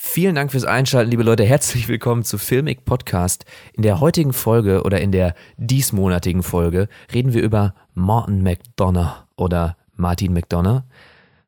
Vielen Dank fürs Einschalten, liebe Leute. Herzlich willkommen zu Filmic Podcast. In der heutigen Folge oder in der diesmonatigen Folge reden wir über Martin McDonough oder Martin McDonough.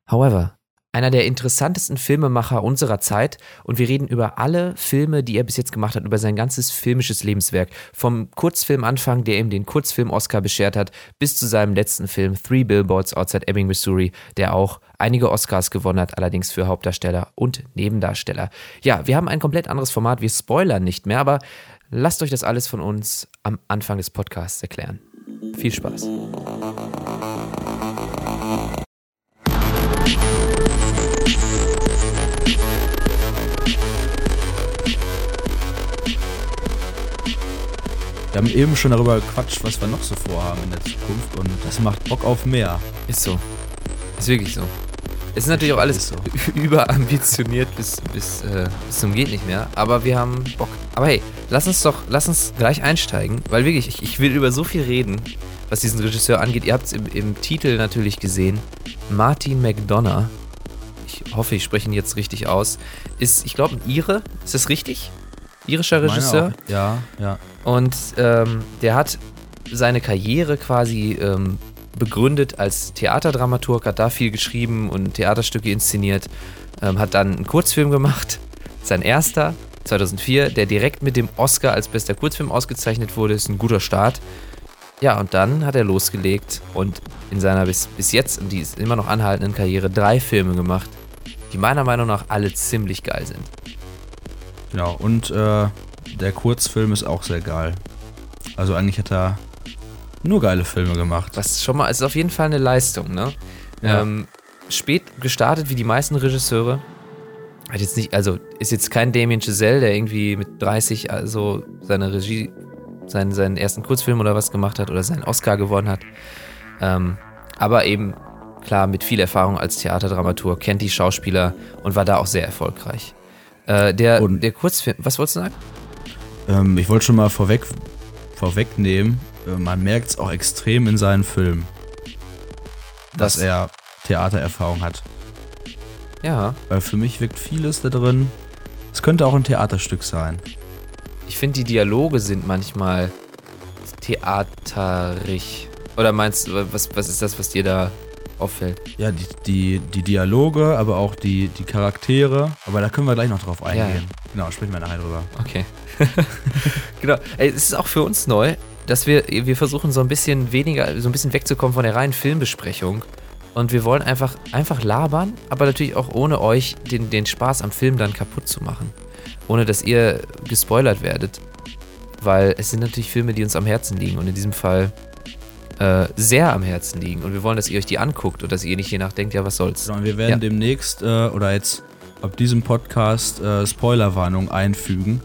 However, einer der interessantesten Filmemacher unserer Zeit und wir reden über alle Filme, die er bis jetzt gemacht hat, über sein ganzes filmisches Lebenswerk. Vom Kurzfilmanfang, der ihm den Kurzfilm-Oscar beschert hat, bis zu seinem letzten Film Three Billboards Outside Ebbing, Missouri, der auch einige Oscars gewonnen hat, allerdings für Hauptdarsteller und Nebendarsteller. Ja, wir haben ein komplett anderes Format, wir spoilern nicht mehr, aber lasst euch das alles von uns am Anfang des Podcasts erklären. Viel Spaß. Wir haben eben schon darüber gequatscht, was wir noch so vorhaben in der Zukunft und das macht Bock auf mehr. Ist so. Ist wirklich so. Es ist natürlich auch alles so. überambitioniert bis, bis, äh, bis zum geht nicht mehr, aber wir haben Bock. Aber hey, lass uns doch, lass uns gleich einsteigen, weil wirklich, ich, ich will über so viel reden, was diesen Regisseur angeht. Ihr habt es im, im Titel natürlich gesehen. Martin McDonough, ich hoffe, ich spreche ihn jetzt richtig aus, ist, ich glaube, ein Ire. Ist das richtig? Irischer Regisseur? Auch. Ja, ja. Und ähm, der hat seine Karriere quasi ähm, begründet als Theaterdramaturg, hat da viel geschrieben und Theaterstücke inszeniert, ähm, hat dann einen Kurzfilm gemacht, sein erster, 2004, der direkt mit dem Oscar als bester Kurzfilm ausgezeichnet wurde, ist ein guter Start. Ja, und dann hat er losgelegt und in seiner bis, bis jetzt, und die ist immer noch anhaltenden Karriere, drei Filme gemacht, die meiner Meinung nach alle ziemlich geil sind. Genau. Und äh, der Kurzfilm ist auch sehr geil. Also eigentlich hat er nur geile Filme gemacht. Was schon mal, es ist auf jeden Fall eine Leistung, ne? Ja. Ähm, spät gestartet, wie die meisten Regisseure. Hat jetzt nicht, also ist jetzt kein Damien Chazelle, der irgendwie mit 30 also seine Regie, seinen, seinen ersten Kurzfilm oder was gemacht hat oder seinen Oscar gewonnen hat. Ähm, aber eben, klar, mit viel Erfahrung als Theaterdramatur, kennt die Schauspieler und war da auch sehr erfolgreich. Äh, der, Und- der Kurzfilm, was wolltest du sagen? Ähm, ich wollte schon mal vorweg, vorwegnehmen, äh, man merkt es auch extrem in seinen Filmen, dass Was? er Theatererfahrung hat. Ja, Weil für mich wirkt vieles da drin. Es könnte auch ein Theaterstück sein. ich finde, die Dialoge sind manchmal theaterig. Oder meinst du, was, was ist das, was dir da auffällt? Ja, die, die, die Dialoge, aber auch die, die Charaktere. Aber da können wir gleich noch drauf eingehen. Genau, sprechen wir nachher drüber. Okay. genau. Ey, es ist auch für uns neu, dass wir, wir versuchen so ein bisschen weniger, so ein bisschen wegzukommen von der reinen Filmbesprechung. Und wir wollen einfach, einfach labern, aber natürlich auch ohne euch den, den Spaß am Film dann kaputt zu machen. Ohne dass ihr gespoilert werdet. Weil es sind natürlich Filme, die uns am Herzen liegen und in diesem Fall äh, sehr am Herzen liegen. Und wir wollen, dass ihr euch die anguckt und dass ihr nicht je nachdenkt, ja, was soll's. So, und wir werden Ja. demnächst äh, oder jetzt ab diesem Podcast äh, Spoilerwarnung einfügen,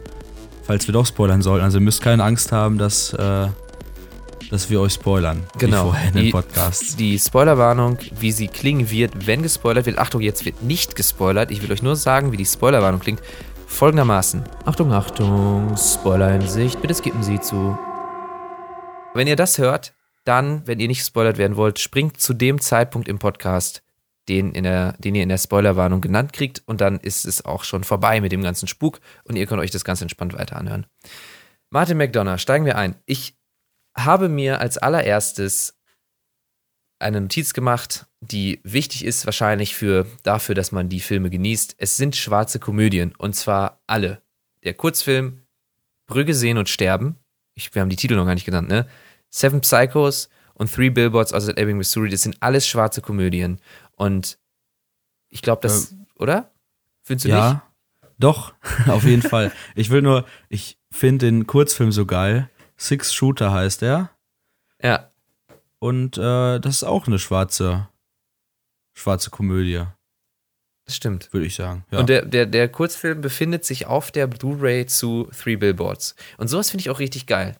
falls wir doch spoilern sollten. Also ihr müsst keine Angst haben, dass, äh, dass wir euch spoilern. Genau. Wie vorher in den Die- Podcasts. Die Spoilerwarnung, wie sie klingen wird, wenn gespoilert wird. Achtung, jetzt wird nicht gespoilert. Ich will euch nur sagen, wie die Spoilerwarnung klingt. Folgendermaßen. Achtung, Achtung, Spoiler in Sicht. Bitte skippen Sie zu. Wenn ihr das hört, dann, wenn ihr nicht gespoilert werden wollt, springt zu dem Zeitpunkt im Podcast, den, in der, den ihr in der Spoilerwarnung genannt kriegt. Und dann ist es auch schon vorbei mit dem ganzen Spuk und ihr könnt euch das ganz entspannt weiter anhören. Martin McDonough, steigen wir ein. Ich habe mir als allererstes eine Notiz gemacht, die wichtig ist wahrscheinlich für dafür, dass man die Filme genießt. Es sind schwarze Komödien und zwar alle. Der Kurzfilm Brügge sehen und sterben. Ich, wir haben die Titel noch gar nicht genannt, ne? Seven Psychos und Three Billboards Outside Ebbing, Missouri. Das sind alles schwarze Komödien und ich glaube, das, oder? Findest du nicht? Ja, doch, auf jeden Fall. Ich will nur, ich finde den Kurzfilm so geil. Six Shooter heißt er. Ja. Und äh, das ist auch eine schwarze, schwarze Komödie, Das stimmt. würde ich sagen. Ja. Und der, der, der Kurzfilm befindet sich auf der Blu-ray zu Three Billboards. Und sowas finde ich auch richtig geil.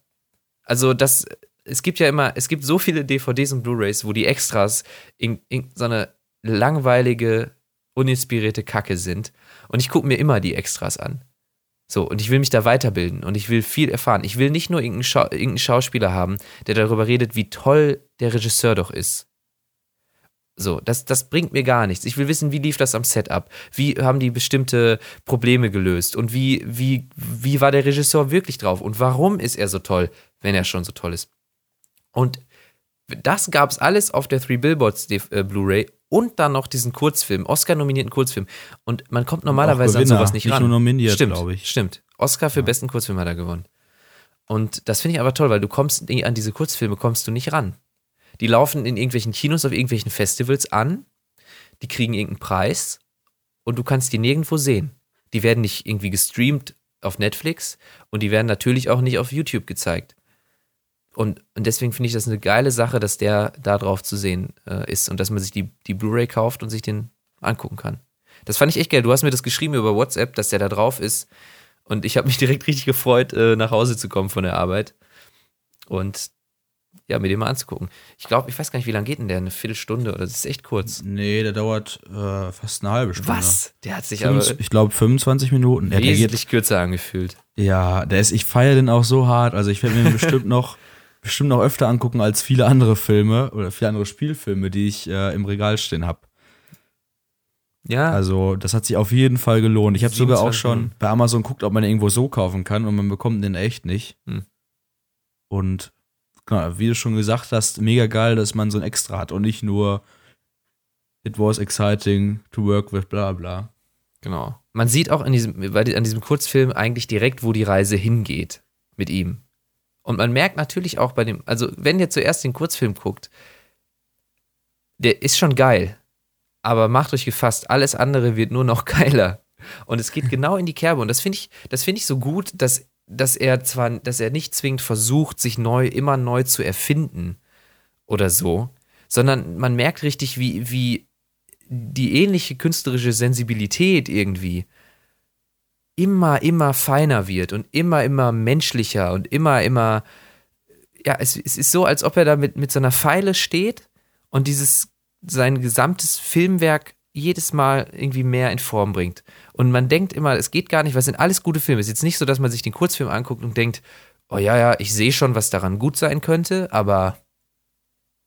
Also, das, es gibt ja immer, es gibt so viele DVDs und Blu-rays, wo die Extras in, in so eine langweilige, uninspirierte Kacke sind. Und ich gucke mir immer die Extras an. So, und ich will mich da weiterbilden und ich will viel erfahren. Ich will nicht nur irgendeinen, Schau irgendeinen Schauspieler haben, der darüber redet, wie toll der Regisseur doch ist. So, das, das bringt mir gar nichts. Ich will wissen, wie lief das am Setup? Wie haben die bestimmte Probleme gelöst? Und wie, wie, wie war der Regisseur wirklich drauf? Und warum ist er so toll, wenn er schon so toll ist? Und das gab es alles auf der Three Billboards äh, Blu-ray und dann noch diesen Kurzfilm, Oscar-nominierten Kurzfilm. Und man kommt normalerweise an sowas nicht, nicht ran. Nur nominiert, stimmt, ich. Stimmt. Oscar für ja. besten Kurzfilm hat er gewonnen. Und das finde ich aber toll, weil du kommst an diese Kurzfilme kommst du nicht ran. Die laufen in irgendwelchen Kinos auf irgendwelchen Festivals an, die kriegen irgendeinen Preis und du kannst die nirgendwo sehen. Die werden nicht irgendwie gestreamt auf Netflix und die werden natürlich auch nicht auf YouTube gezeigt. Und, und deswegen finde ich das eine geile Sache, dass der da drauf zu sehen äh, ist und dass man sich die, die Blu-ray kauft und sich den angucken kann. Das fand ich echt geil. Du hast mir das geschrieben über WhatsApp, dass der da drauf ist. Und ich habe mich direkt richtig gefreut, äh, nach Hause zu kommen von der Arbeit. Und ja, mir den mal anzugucken. Ich glaube, ich weiß gar nicht, wie lange geht denn der? Eine Viertelstunde oder das ist echt kurz. Nee, der dauert äh, fast eine halbe Stunde. Was? Der hat sich Fünf, aber. Ich glaube 25 Minuten. Wesentlich geht, kürzer angefühlt. Ja, der ist, ich feiere den auch so hart. Also ich werde mir bestimmt noch bestimmt noch öfter angucken als viele andere Filme oder viele andere Spielfilme, die ich äh, im Regal stehen habe. Ja. Also, das hat sich auf jeden Fall gelohnt. Ich habe sogar auch schon bei Amazon geguckt, ob man irgendwo so kaufen kann und man bekommt den echt nicht. Hm. Und genau, wie du schon gesagt hast, mega geil, dass man so ein Extra hat und nicht nur It was exciting to work with bla bla. Genau. Man sieht auch an diesem, an diesem Kurzfilm eigentlich direkt, wo die Reise hingeht mit ihm. Und man merkt natürlich auch bei dem, also wenn ihr zuerst den Kurzfilm guckt, der ist schon geil, aber macht euch gefasst, alles andere wird nur noch geiler. Und es geht genau in die Kerbe. Und das finde ich, das finde ich so gut, dass, dass er zwar, dass er nicht zwingend versucht, sich neu, immer neu zu erfinden oder so, sondern man merkt richtig, wie, wie die ähnliche künstlerische Sensibilität irgendwie immer, immer feiner wird und immer, immer menschlicher und immer, immer, ja, es, es ist so, als ob er da mit, mit so einer Pfeile steht und dieses, sein gesamtes Filmwerk jedes Mal irgendwie mehr in Form bringt. Und man denkt immer, es geht gar nicht, weil es sind alles gute Filme. Es ist jetzt nicht so, dass man sich den Kurzfilm anguckt und denkt, oh ja, ja, ich sehe schon, was daran gut sein könnte, aber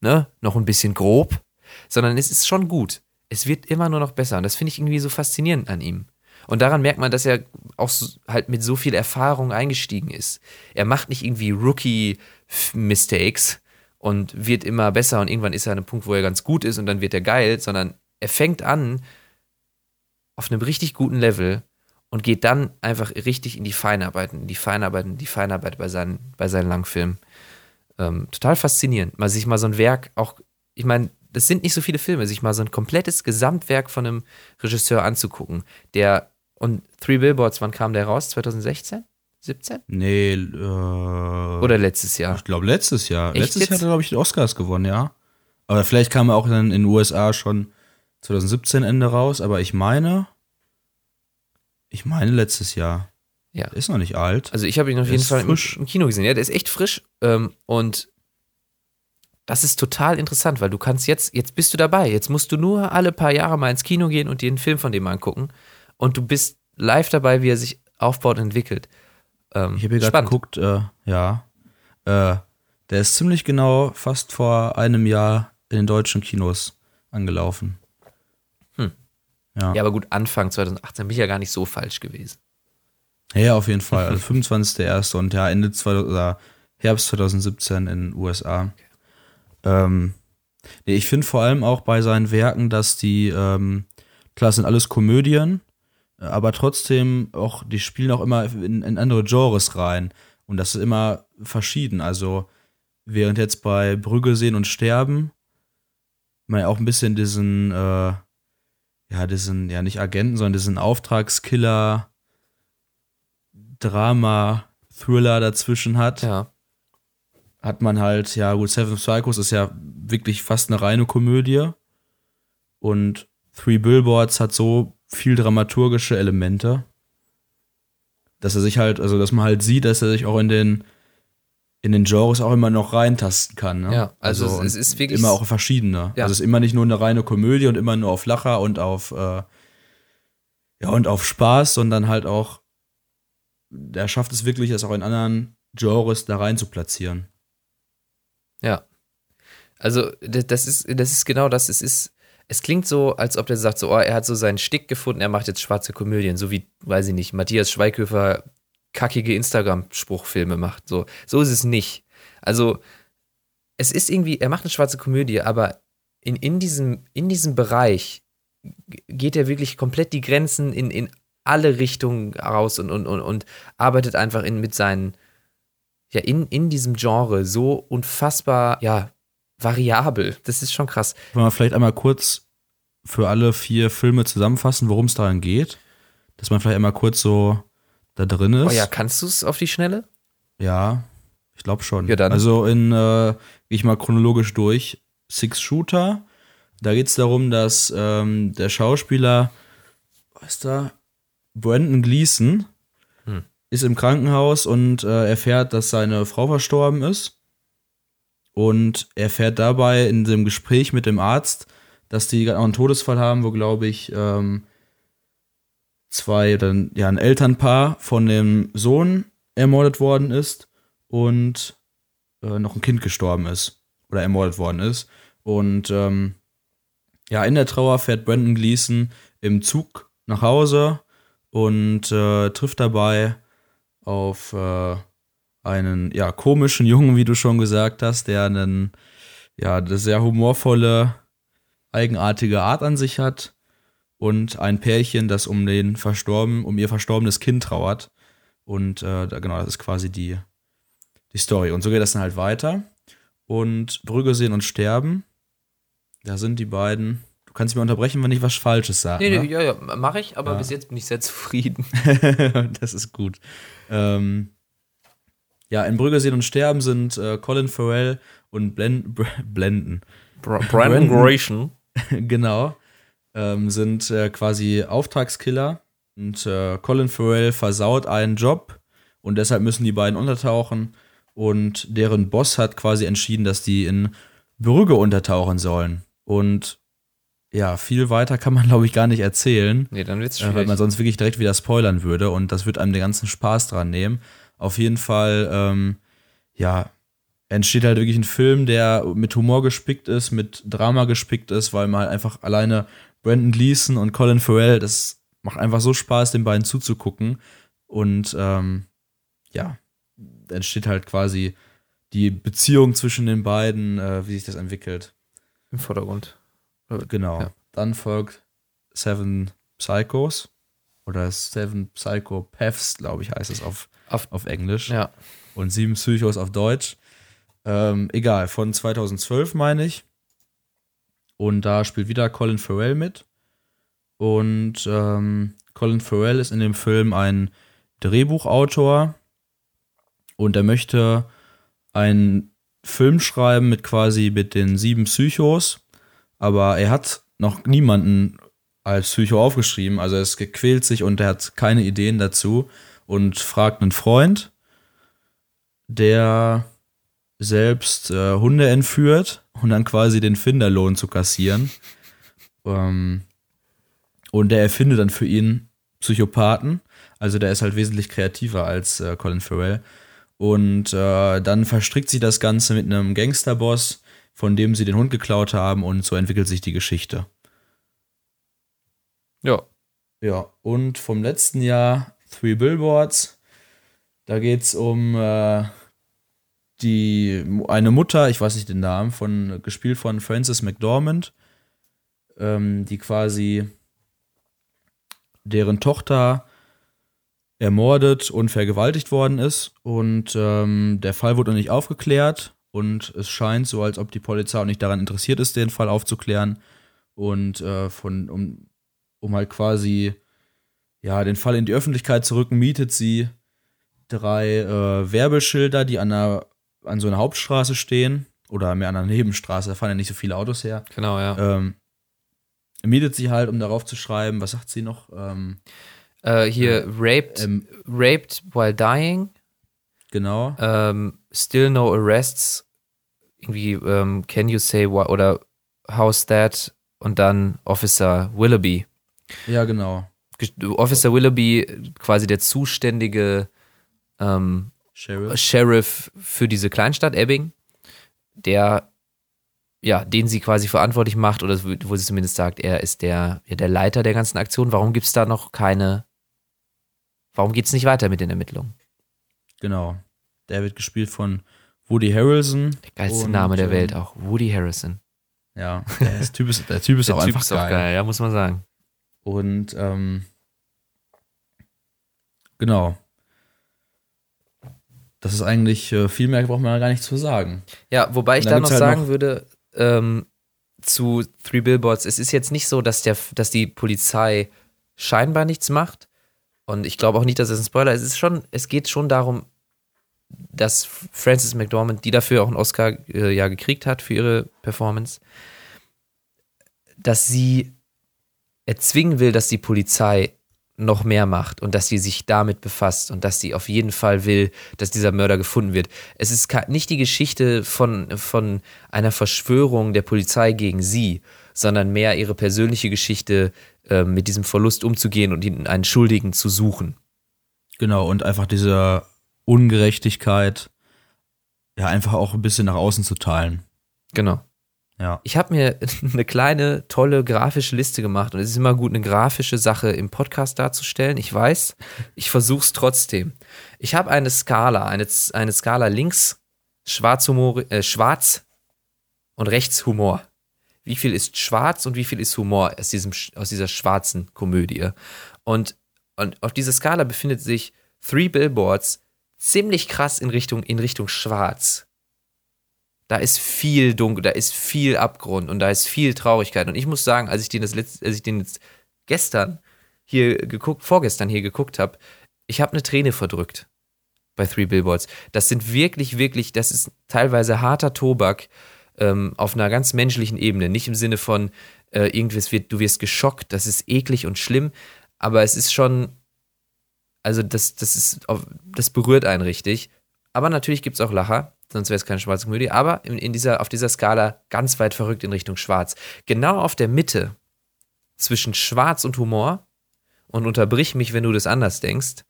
ne, noch ein bisschen grob, sondern es ist schon gut. Es wird immer nur noch besser und das finde ich irgendwie so faszinierend an ihm. Und daran merkt man, dass er auch halt mit so viel Erfahrung eingestiegen ist. Er macht nicht irgendwie Rookie-Mistakes und wird immer besser und irgendwann ist er an einem Punkt, wo er ganz gut ist und dann wird er geil, sondern er fängt an auf einem richtig guten Level und geht dann einfach richtig in die Feinarbeiten, in die Feinarbeiten, in die Feinarbeit bei seinen, bei seinen Langfilmen. Ähm, total faszinierend, mal sich mal so ein Werk auch, ich meine, das sind nicht so viele Filme, sich mal so ein komplettes Gesamtwerk von einem Regisseur anzugucken, der und Three Billboards, wann kam der raus? 2016? 17? Nee, äh, Oder letztes Jahr? Ich glaube letztes Jahr. Echt letztes jetzt? Jahr hat er, glaube ich, die Oscars gewonnen, ja. Aber vielleicht kam er auch dann in den USA schon 2017 Ende raus, aber ich meine, ich meine letztes Jahr. Ja. Der ist noch nicht alt. Also ich habe ihn auf der jeden Fall frisch. im Kino gesehen. Ja, der ist echt frisch. Ähm, und das ist total interessant, weil du kannst jetzt, jetzt bist du dabei. Jetzt musst du nur alle paar Jahre mal ins Kino gehen und dir einen Film von dem angucken und du bist live dabei, wie er sich aufbaut und entwickelt. Ähm, ich habe hier gerade geguckt, äh, ja. Äh, der ist ziemlich genau fast vor einem Jahr in den deutschen Kinos angelaufen. Hm. Ja. ja, aber gut, Anfang 2018 bin ich ja gar nicht so falsch gewesen. Ja, auf jeden Fall. Also 25.01. und ja, Ende 2000, oder Herbst 2017 in den USA. Okay. Ähm, nee, ich finde vor allem auch bei seinen Werken, dass die, ähm, klar, sind alles Komödien, aber trotzdem auch, die spielen auch immer in, in andere Genres rein. Und das ist immer verschieden. Also, während jetzt bei Brügge sehen und sterben, man ja auch ein bisschen diesen, äh, ja, diesen, ja, nicht Agenten, sondern diesen Auftragskiller, Drama, Thriller dazwischen hat. Ja. Hat man halt, ja, gut, Seven Psychos ist ja wirklich fast eine reine Komödie. Und Three Billboards hat so viel dramaturgische Elemente, dass er sich halt, also dass man halt sieht, dass er sich auch in den in den Genres auch immer noch reintasten kann. Ne? Ja, also, also es, ist wirklich immer auch verschiedene. Ja. Also es ist immer nicht nur eine reine Komödie und immer nur auf Lacher und auf äh, ja und auf Spaß, sondern halt auch der schafft es wirklich, es auch in anderen Genres da rein zu platzieren. Ja. Also das ist das ist genau das. Es ist es klingt so, als ob der sagt, so, oh, er hat so seinen Stick gefunden, er macht jetzt schwarze Komödien, so wie, weiß ich nicht, Matthias Schweighöfer kackige Instagram-Spruchfilme macht. So, so ist es nicht. Also, es ist irgendwie, er macht eine schwarze Komödie, aber in, in, diesem, in diesem Bereich geht er wirklich komplett die Grenzen in, in alle Richtungen raus und, und, und, und arbeitet einfach in, mit seinen, ja, in, in diesem Genre so unfassbar, ja, variabel. Das ist schon krass. Wollen wir vielleicht einmal kurz für alle vier Filme zusammenfassen, worum es daran geht? Dass man vielleicht einmal kurz so da drin ist. Oh ja, kannst du es auf die Schnelle? Ja, ich glaube schon. Ja, dann. Also in, äh, gehe ich mal chronologisch durch. Six Shooter, da geht es darum, dass ähm, der Schauspieler, was ist da? Brandon Gleason Hm. ist im Krankenhaus und äh, erfährt, dass seine Frau verstorben ist. Und erfährt dabei in dem Gespräch mit dem Arzt, dass die gerade auch einen Todesfall haben, wo, glaube ich, ähm, zwei, dann, ja, ein Elternpaar von dem Sohn ermordet worden ist und äh, noch ein Kind gestorben ist oder ermordet worden ist. Und ähm, ja, in der Trauer fährt Brandon Gleason im Zug nach Hause und äh, trifft dabei auf äh, einen ja komischen Jungen, wie du schon gesagt hast, der einen ja eine sehr humorvolle, eigenartige Art an sich hat und ein Pärchen, das um den verstorben, um ihr verstorbenes Kind trauert und äh, genau, das ist quasi die die Story und so geht das dann halt weiter und Brügge sehen und sterben. Da sind die beiden. Du kannst mich unterbrechen, wenn ich was Falsches sage. Nee, ne? nee, ja, ja, mache ich, aber Ja. bis jetzt bin ich sehr zufrieden. das ist gut. Ähm, ja, in Brügge sehen und sterben sind äh, Colin Farrell und Blen Br Blenden. Bra Brandon- Gratian. genau. Ähm, sind äh, quasi Auftragskiller. Und äh, Colin Farrell versaut einen Job und deshalb müssen die beiden untertauchen. Und deren Boss hat quasi entschieden, dass die in Brügge untertauchen sollen. Und ja, viel weiter kann man, glaube ich, gar nicht erzählen. Nee, dann wird's Äh, weil schwierig. man sonst wirklich direkt wieder spoilern würde und das wird einem den ganzen Spaß dran nehmen. Auf jeden Fall, ähm, ja, entsteht halt wirklich ein Film, der mit Humor gespickt ist, mit Drama gespickt ist, weil man halt einfach alleine Brandon Gleason und Colin Farrell, das macht einfach so Spaß, den beiden zuzugucken. Und ähm, ja, entsteht halt quasi die Beziehung zwischen den beiden, äh, wie sich das entwickelt. Im Vordergrund. Genau. Ja. Dann folgt Seven Psychos oder Seven Psychopaths, glaube ich, heißt es auf, Auf- auf Englisch. Ja. Und Sieben Psychos auf Deutsch. Ähm, egal, von 2012 meine ich. Und da spielt wieder Colin Farrell mit. Und ähm, Colin Farrell ist in dem Film ein Drehbuchautor und er möchte einen Film schreiben mit quasi mit den sieben Psychos, aber er hat noch niemanden als Psycho aufgeschrieben, also es gequält sich und er hat keine Ideen dazu und fragt einen Freund, der selbst äh, Hunde entführt und dann quasi den Finderlohn zu kassieren. Ähm, und der erfindet dann für ihn Psychopathen. Also der ist halt wesentlich kreativer als äh, Colin Farrell. Und äh, dann verstrickt sie das Ganze mit einem Gangsterboss, von dem sie den Hund geklaut haben und so entwickelt sich die Geschichte. Ja. Ja, und vom letzten Jahr Three Billboards. Da geht es um äh, die, eine Mutter, ich weiß nicht den Namen, von, gespielt von Frances McDormand, ähm, die quasi deren Tochter ermordet und vergewaltigt worden ist. Und ähm, der Fall wurde noch nicht aufgeklärt. Und es scheint so, als ob die Polizei auch nicht daran interessiert ist, den Fall aufzuklären. Und äh, von, um, um halt quasi ja, den Fall in die Öffentlichkeit zu rücken, mietet sie drei äh, Werbeschilder, die an, einer, an so einer Hauptstraße stehen. Oder mehr an einer Nebenstraße, da fahren ja nicht so viele Autos her. Genau, ja. Ähm, mietet sie halt, um darauf zu schreiben, was sagt sie noch? Ähm, Äh, hier, raped, ähm, raped while dying, genau. ähm, still no arrests, irgendwie, ähm, can you say what, oder how's that, und dann Officer Willoughby. Ja, genau. Officer Willoughby, quasi der zuständige ähm, Sheriff. Sheriff für diese Kleinstadt Ebbing, der ja, den sie quasi verantwortlich macht oder wo sie zumindest sagt, er ist der, ja, der Leiter der ganzen Aktion. Warum gibt es da noch keine, warum geht es nicht weiter mit den Ermittlungen? Genau. Der wird gespielt von Woody Harrelson. Der geilste Name der ähm, Welt auch, Woody Harrison. Ja, der Typ ist, der typ ist der auch typ einfach ist geil. Auch geil. Ja, muss man sagen. Und ähm, genau. Das ist eigentlich, äh, viel mehr braucht man gar nicht zu sagen. Ja, wobei ich da noch halt sagen noch würde, ähm, zu Three Billboards, es ist jetzt nicht so, dass, der, dass die Polizei scheinbar nichts macht. Und ich glaube auch nicht, dass es ein Spoiler ist. Es ist schon, es geht schon darum, dass Frances McDormand, die dafür auch einen Oscar äh, ja gekriegt hat für ihre Performance, dass sie erzwingen will, dass die Polizei noch mehr macht und dass sie sich damit befasst und dass sie auf jeden Fall will, dass dieser Mörder gefunden wird. Es ist nicht die Geschichte von, von einer Verschwörung der Polizei gegen sie, sondern mehr ihre persönliche Geschichte, äh, mit diesem Verlust umzugehen und ihn einen Schuldigen zu suchen. Genau, und einfach diese Ungerechtigkeit ja einfach auch ein bisschen nach außen zu teilen. Genau. Ja. Ich habe mir eine kleine, tolle grafische Liste gemacht und es ist immer gut, eine grafische Sache im Podcast darzustellen. Ich weiß, ich versuche es trotzdem. Ich habe eine Skala, eine, eine Skala links Schwarzhumor, äh, schwarz und rechts Humor. Wie viel ist schwarz und wie viel ist Humor aus, diesem, aus dieser schwarzen Komödie? Und, und auf dieser Skala befindet sich Three Billboards ziemlich krass in Richtung, in Richtung schwarz da ist viel dunkel, da ist viel Abgrund und da ist viel Traurigkeit. Und ich muss sagen, als ich den das letzte, als ich den jetzt gestern hier geguckt, vorgestern hier geguckt habe, ich habe eine Träne verdrückt bei Three Billboards. Das sind wirklich, wirklich, das ist teilweise harter Tobak ähm, auf einer ganz menschlichen Ebene. Nicht im Sinne von, äh, irgendwas wird, du wirst geschockt, das ist eklig und schlimm, aber es ist schon, also das, das ist, das berührt einen richtig. Aber natürlich gibt es auch Lacher sonst wäre es keine schwarze Komödie, aber in, in, dieser, auf dieser Skala ganz weit verrückt in Richtung Schwarz. Genau auf der Mitte zwischen Schwarz und Humor, und unterbrich mich, wenn du das anders denkst,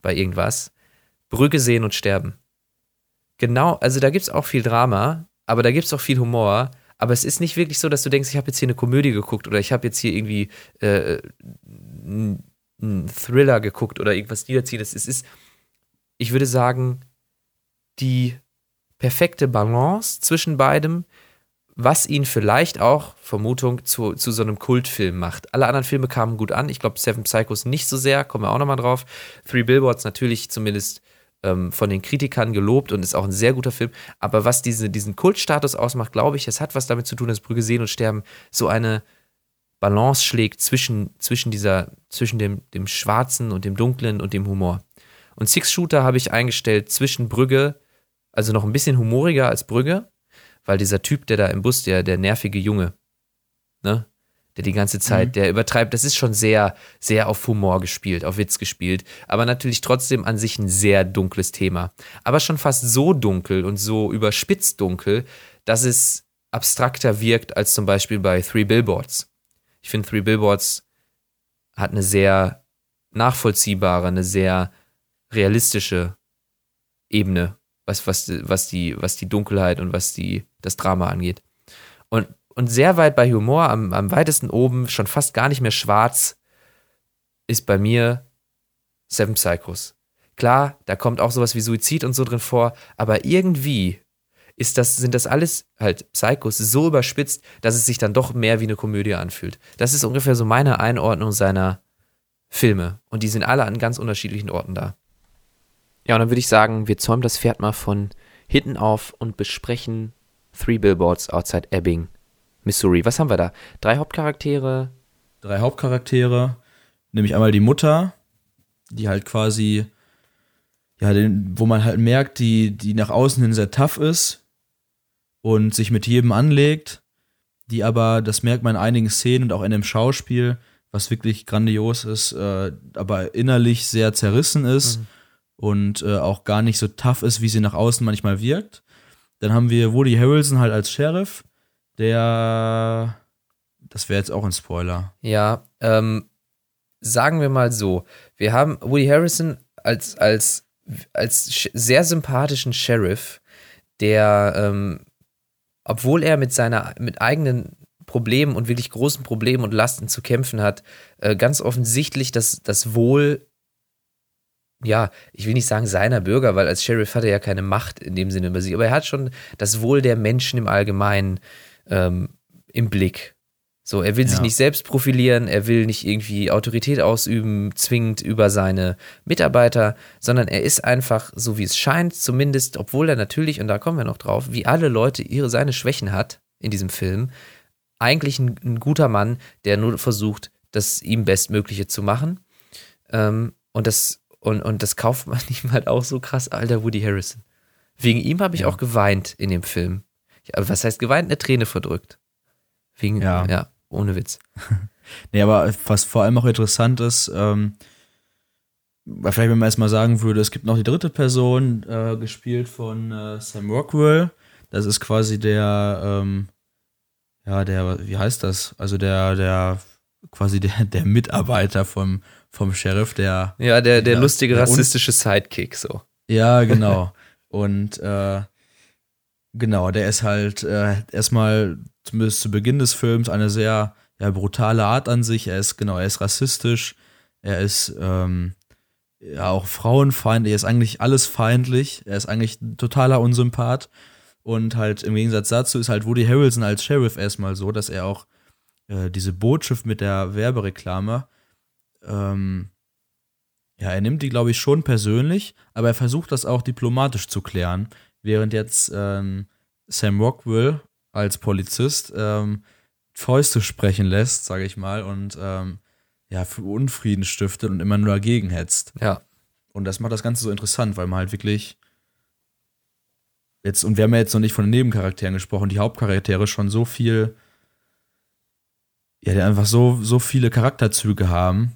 bei irgendwas, Brücke sehen und sterben. Genau, also da gibt es auch viel Drama, aber da gibt es auch viel Humor, aber es ist nicht wirklich so, dass du denkst, ich habe jetzt hier eine Komödie geguckt oder ich habe jetzt hier irgendwie äh, einen Thriller geguckt oder irgendwas niederziehendes. Es ist, ich würde sagen, die perfekte Balance zwischen beidem, was ihn vielleicht auch, Vermutung, zu, zu so einem Kultfilm macht. Alle anderen Filme kamen gut an. Ich glaube, Seven Psychos nicht so sehr, kommen wir auch nochmal drauf. Three Billboards natürlich zumindest ähm, von den Kritikern gelobt und ist auch ein sehr guter Film. Aber was diese, diesen Kultstatus ausmacht, glaube ich, es hat was damit zu tun, dass Brügge sehen und sterben so eine Balance schlägt zwischen, zwischen dieser, zwischen dem, dem Schwarzen und dem Dunklen und dem Humor. Und Six Shooter habe ich eingestellt zwischen Brügge also noch ein bisschen humoriger als Brügge, weil dieser Typ, der da im Bus, der, der nervige Junge, ne, der die ganze Zeit, mhm. der übertreibt, das ist schon sehr, sehr auf Humor gespielt, auf Witz gespielt, aber natürlich trotzdem an sich ein sehr dunkles Thema. Aber schon fast so dunkel und so überspitzt dunkel, dass es abstrakter wirkt als zum Beispiel bei Three Billboards. Ich finde, Three Billboards hat eine sehr nachvollziehbare, eine sehr realistische Ebene was, was, was, die, was die Dunkelheit und was die, das Drama angeht. Und, und sehr weit bei Humor, am, am weitesten oben, schon fast gar nicht mehr schwarz, ist bei mir Seven Psychos. Klar, da kommt auch sowas wie Suizid und so drin vor, aber irgendwie ist das, sind das alles halt Psychos so überspitzt, dass es sich dann doch mehr wie eine Komödie anfühlt. Das ist ungefähr so meine Einordnung seiner Filme. Und die sind alle an ganz unterschiedlichen Orten da. Ja, und dann würde ich sagen, wir zäumen das Pferd mal von hinten auf und besprechen Three Billboards Outside Ebbing, Missouri. Was haben wir da? Drei Hauptcharaktere. Drei Hauptcharaktere. Nämlich einmal die Mutter, die halt quasi, ja, den, wo man halt merkt, die, die nach außen hin sehr tough ist und sich mit jedem anlegt, die aber, das merkt man in einigen Szenen und auch in dem Schauspiel, was wirklich grandios ist, äh, aber innerlich sehr zerrissen ist. Mhm und äh, auch gar nicht so tough ist, wie sie nach außen manchmal wirkt. Dann haben wir Woody Harrelson halt als Sheriff, der. Das wäre jetzt auch ein Spoiler. Ja, ähm, sagen wir mal so: Wir haben Woody Harrison als, als, als sehr sympathischen Sheriff, der ähm, obwohl er mit seiner, mit eigenen Problemen und wirklich großen Problemen und Lasten zu kämpfen hat, äh, ganz offensichtlich das, das Wohl, ja, ich will nicht sagen seiner Bürger, weil als Sheriff hat er ja keine Macht in dem Sinne über sie, aber er hat schon das Wohl der Menschen im Allgemeinen ähm, im Blick. So, er will sich nicht selbst profilieren, er will nicht irgendwie Autorität ausüben, zwingend über seine Mitarbeiter, sondern er ist einfach, so wie es scheint, zumindest, obwohl er natürlich, und da kommen wir noch drauf, wie alle Leute ihre seine Schwächen hat in diesem Film, eigentlich ein, ein guter Mann, der nur versucht, das ihm Bestmögliche zu machen. Ähm, und das, und, und das kauft man ihm halt auch so krass, alter Woody Harrison. Wegen ihm habe ich Ja. auch geweint in dem Film. Ich, was heißt geweint? Eine Träne verdrückt. Wegen, Ja. ja, ohne Witz. Nee, aber was vor allem auch interessant ist, ähm, vielleicht wenn man erstmal sagen würde, es gibt noch die dritte Person, äh, gespielt von äh, Sam Rockwell. Das ist quasi der, ähm, ja, der, wie heißt das? Also der, der, quasi der, der Mitarbeiter vom, vom Sheriff, der, Ja, der, der Ja, lustige der rassistische Sidekick, so. ja, genau. Und äh, genau, der ist halt äh, erstmal, zumindest zu Beginn des Films, eine sehr ja, brutale Art an sich. Er ist, genau, er ist rassistisch, er ist ähm, ja auch frauenfeindlich, er ist eigentlich alles feindlich, er ist eigentlich ein totaler Unsympath. Und halt im Gegensatz dazu ist halt Woody Harrelson als Sheriff erstmal so, dass er auch äh, diese Botschaft mit der Werbereklame ähm, ja, er nimmt die, glaube ich, schon persönlich, aber er versucht das auch diplomatisch zu klären, während jetzt ähm, Sam Rockwell als Polizist ähm, Fäuste sprechen lässt, sage ich mal, und ähm, ja, für Unfrieden stiftet und immer nur dagegen hetzt. Ja. Und das macht das Ganze so interessant, weil man halt wirklich jetzt, und wir haben ja jetzt noch nicht von den Nebencharakteren gesprochen, die Hauptcharaktere schon so viel, ja, die einfach so, so viele Charakterzüge haben,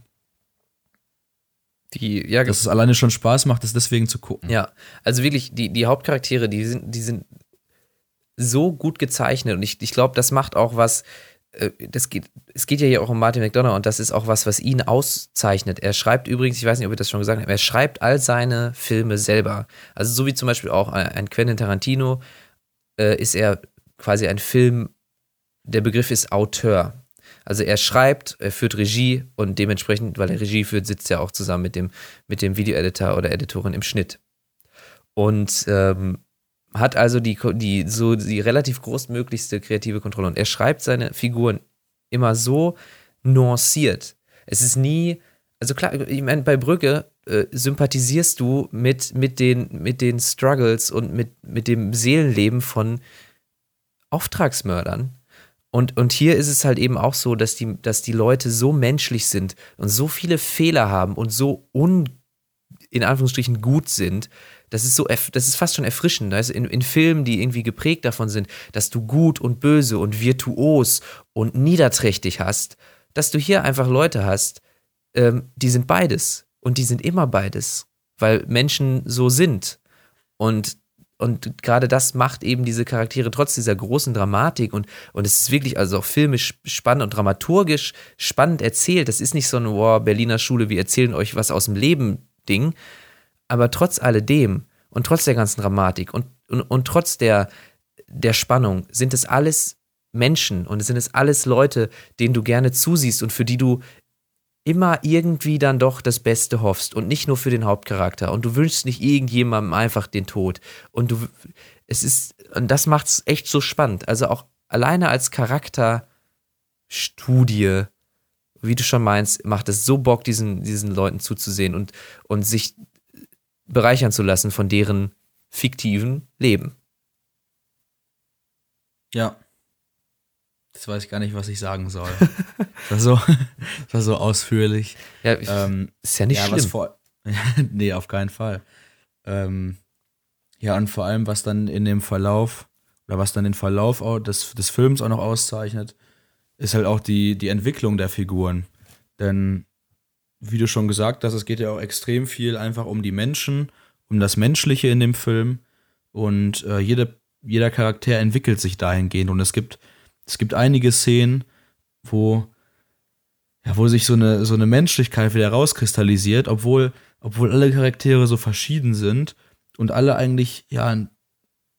Die, ja, dass es alleine schon Spaß macht, es deswegen zu gucken. Ja, also wirklich, die, die Hauptcharaktere, die sind, die sind so gut gezeichnet und ich, ich glaube, das macht auch was, äh, das geht, es geht ja hier auch um Martin McDonough und das ist auch was, was ihn auszeichnet. Er schreibt übrigens, ich weiß nicht, ob ich das schon gesagt habe, er schreibt all seine Filme selber. Also so wie zum Beispiel auch ein ein Quentin Tarantino äh, ist er quasi ein Film, der Begriff ist Auteur. Also er schreibt, er führt Regie und dementsprechend, weil er Regie führt, sitzt er auch zusammen mit dem, mit dem Videoeditor oder Editorin im Schnitt. Und ähm, hat also die, die, so die relativ großmöglichste kreative Kontrolle. Und er schreibt seine Figuren immer so nuanciert. Es ist nie, also klar, ich meine, bei Brücke äh, sympathisierst du mit, mit, den, mit den Struggles und mit, mit dem Seelenleben von Auftragsmördern. Und, und hier ist es halt eben auch so, dass die, dass die Leute so menschlich sind und so viele Fehler haben und so un, in Anführungsstrichen gut sind, das ist so, das ist fast schon erfrischend. Also in, in Filmen, die irgendwie geprägt davon sind, dass du gut und böse und virtuos und niederträchtig hast, dass du hier einfach Leute hast, ähm, die sind beides und die sind immer beides, weil Menschen so sind. Und, und gerade das macht eben diese Charaktere trotz dieser großen Dramatik und, und es ist wirklich also auch filmisch spannend und dramaturgisch spannend erzählt. Das ist nicht so ein wow, Berliner Schule, wir erzählen euch was aus dem Leben Ding, aber trotz alledem und trotz der ganzen Dramatik und, und, und trotz der, der Spannung sind es alles Menschen und es sind es alles Leute, denen du gerne zusiehst und für die du immer irgendwie dann doch das Beste hoffst und nicht nur für den Hauptcharakter. Und du wünschst nicht irgendjemandem einfach den Tod. Und du es ist und das macht's echt so spannend. Also auch alleine als Charakterstudie wie du schon meinst macht es so Bock diesen diesen Leuten zuzusehen und und sich bereichern zu lassen von deren fiktiven Leben. Ja. Jetzt weiß ich gar nicht, was ich sagen soll. das, war so, das war so ausführlich. ja ich, Ähm, ist ja nicht ja, schlimm was vor. nee, auf keinen Fall. Ähm, ja, und vor allem, was dann in dem Verlauf, oder was dann den Verlauf des, des Films auch noch auszeichnet, ist halt auch die, die Entwicklung der Figuren. Denn, wie du schon gesagt hast, es geht ja auch extrem viel einfach um die Menschen, um das Menschliche in dem Film. Und äh, jede, jeder Charakter entwickelt sich dahingehend. Und es gibt, es gibt einige Szenen, wo, ja, wo sich so eine, so eine Menschlichkeit wieder rauskristallisiert, obwohl, obwohl alle Charaktere so verschieden sind und alle eigentlich, ja, ein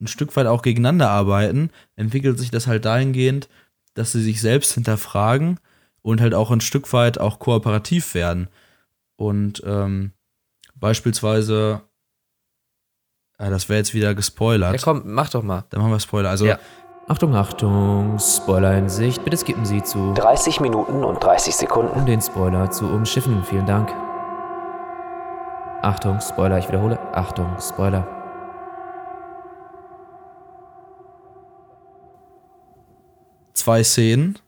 Stück weit auch gegeneinander arbeiten, entwickelt sich das halt dahingehend, dass sie sich selbst hinterfragen und halt auch ein Stück weit auch kooperativ werden. Und ähm, beispielsweise, ja, das wäre jetzt wieder gespoilert. Ja, komm, mach doch mal. Dann machen wir Spoiler. Also, Ja. Achtung, Achtung, Spoiler in Sicht. Bitte skippen Sie zu, 30 Minuten und 30 Sekunden. um den Spoiler zu umschiffen. Vielen Dank. Achtung, Spoiler, ich wiederhole. Achtung, Spoiler. zwei Szenen,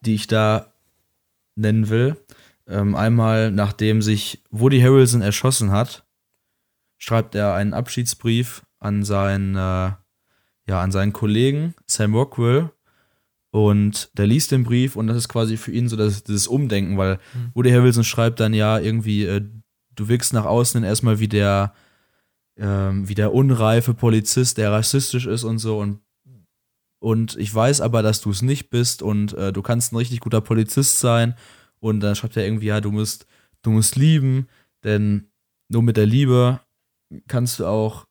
die ich da nennen will. Ähm, einmal, nachdem sich Woody Harrelson erschossen hat, schreibt er einen Abschiedsbrief an seinen, äh, ja, an seinen Kollegen Sam Rockwell. Und der liest den Brief und das ist quasi für ihn so das, dieses Umdenken, weil Woody Harrelson schreibt dann ja irgendwie, äh, du wirkst nach außen erstmal wie der, ähm, wie der unreife Polizist, der rassistisch ist und so und und ich weiß aber, dass du es nicht bist und äh, du kannst ein richtig guter Polizist sein. Und dann schreibt er irgendwie, ja, du musst, du musst lieben, denn nur mit der Liebe kannst du auch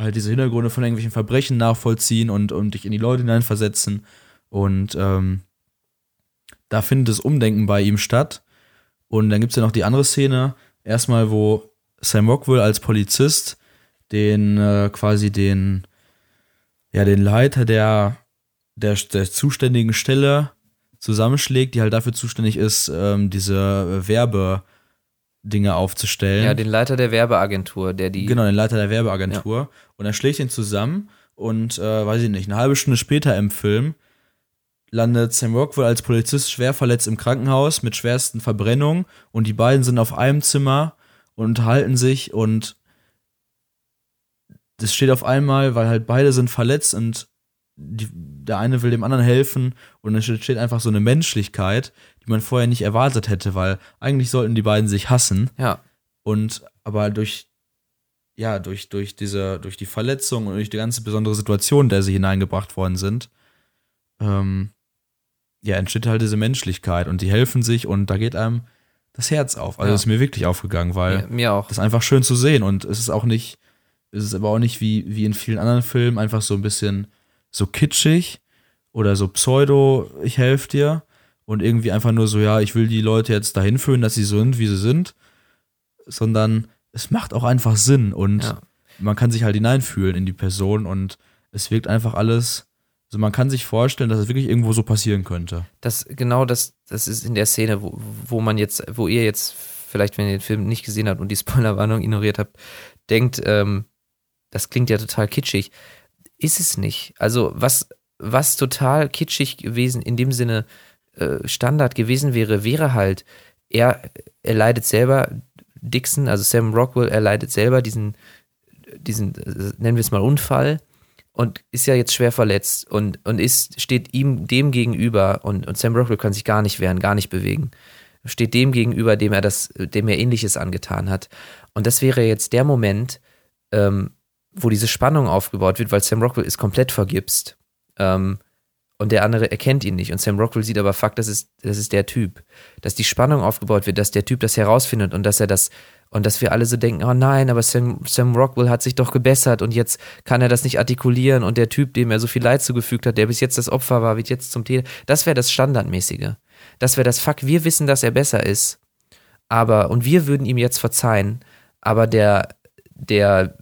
halt diese Hintergründe von irgendwelchen Verbrechen nachvollziehen und, und dich in die Leute hineinversetzen. Und ähm, da findet das Umdenken bei ihm statt. Und dann gibt es ja noch die andere Szene, erstmal, wo Sam Rockwell als Polizist den äh, quasi den ja, den Leiter der, der, der zuständigen Stelle zusammenschlägt, die halt dafür zuständig ist, ähm, diese Werbedinge aufzustellen. Ja, den Leiter der Werbeagentur, der die. genau, den Leiter der Werbeagentur. Und er schlägt ihn zusammen und, äh, weiß ich nicht, eine halbe Stunde später im Film landet Sam Rockwell als Polizist schwer verletzt im Krankenhaus mit schwersten Verbrennungen und die beiden sind auf einem Zimmer und unterhalten sich und das steht auf einmal, weil halt beide sind verletzt und die, der eine will dem anderen helfen und dann steht einfach so eine Menschlichkeit, die man vorher nicht erwartet hätte, weil eigentlich sollten die beiden sich hassen Ja, und aber durch ja durch durch diese durch die Verletzung und durch die ganze besondere Situation, in der sie hineingebracht worden sind, ähm, ja entsteht halt diese Menschlichkeit und die helfen sich und da geht einem das Herz auf. Also Ja. ist mir wirklich aufgegangen, weil mir, mir auch. das ist einfach schön zu sehen und es ist auch nicht, es ist aber auch nicht wie, wie in vielen anderen Filmen einfach so ein bisschen so kitschig oder so pseudo, ich helfe dir und irgendwie einfach nur so, ja, ich will die Leute jetzt dahin führen, dass sie so sind, wie sie sind, sondern es macht auch einfach Sinn und Ja. man kann sich halt hineinfühlen in die Person und es wirkt einfach alles, also man kann sich vorstellen, dass es wirklich irgendwo so passieren könnte. Das, genau das, das ist in der Szene, wo, wo man jetzt, wo ihr jetzt, vielleicht, wenn ihr den Film nicht gesehen habt und die Spoilerwarnung ignoriert habt, denkt, ähm, das klingt ja total kitschig. Ist es nicht. Also, was, was total kitschig gewesen, in dem Sinne äh, Standard gewesen wäre, wäre halt, er, er leidet selber, Dixon, also Sam Rockwell, er leidet selber diesen, diesen, nennen wir es mal Unfall und ist ja jetzt schwer verletzt und, und ist, steht ihm dem gegenüber und, und Sam Rockwell kann sich gar nicht wehren, gar nicht bewegen. Steht dem gegenüber, dem er das, dem er ähnliches angetan hat. Und das wäre jetzt der Moment, ähm, wo diese Spannung aufgebaut wird, weil Sam Rockwell ist komplett vergipst. Ähm, und der andere erkennt ihn nicht. Und Sam Rockwell sieht aber, fuck, das ist, das ist der Typ. Dass die Spannung aufgebaut wird, dass der Typ das herausfindet und dass er das, und dass wir alle so denken, oh nein, aber Sam, Sam Rockwell hat sich doch gebessert und jetzt kann er das nicht artikulieren und der Typ, dem er so viel Leid zugefügt hat, der bis jetzt das Opfer war, wird jetzt zum Täter. Das wäre das Standardmäßige. Das wäre das Fuck, wir wissen, dass er besser ist, aber, und wir würden ihm jetzt verzeihen, aber der, der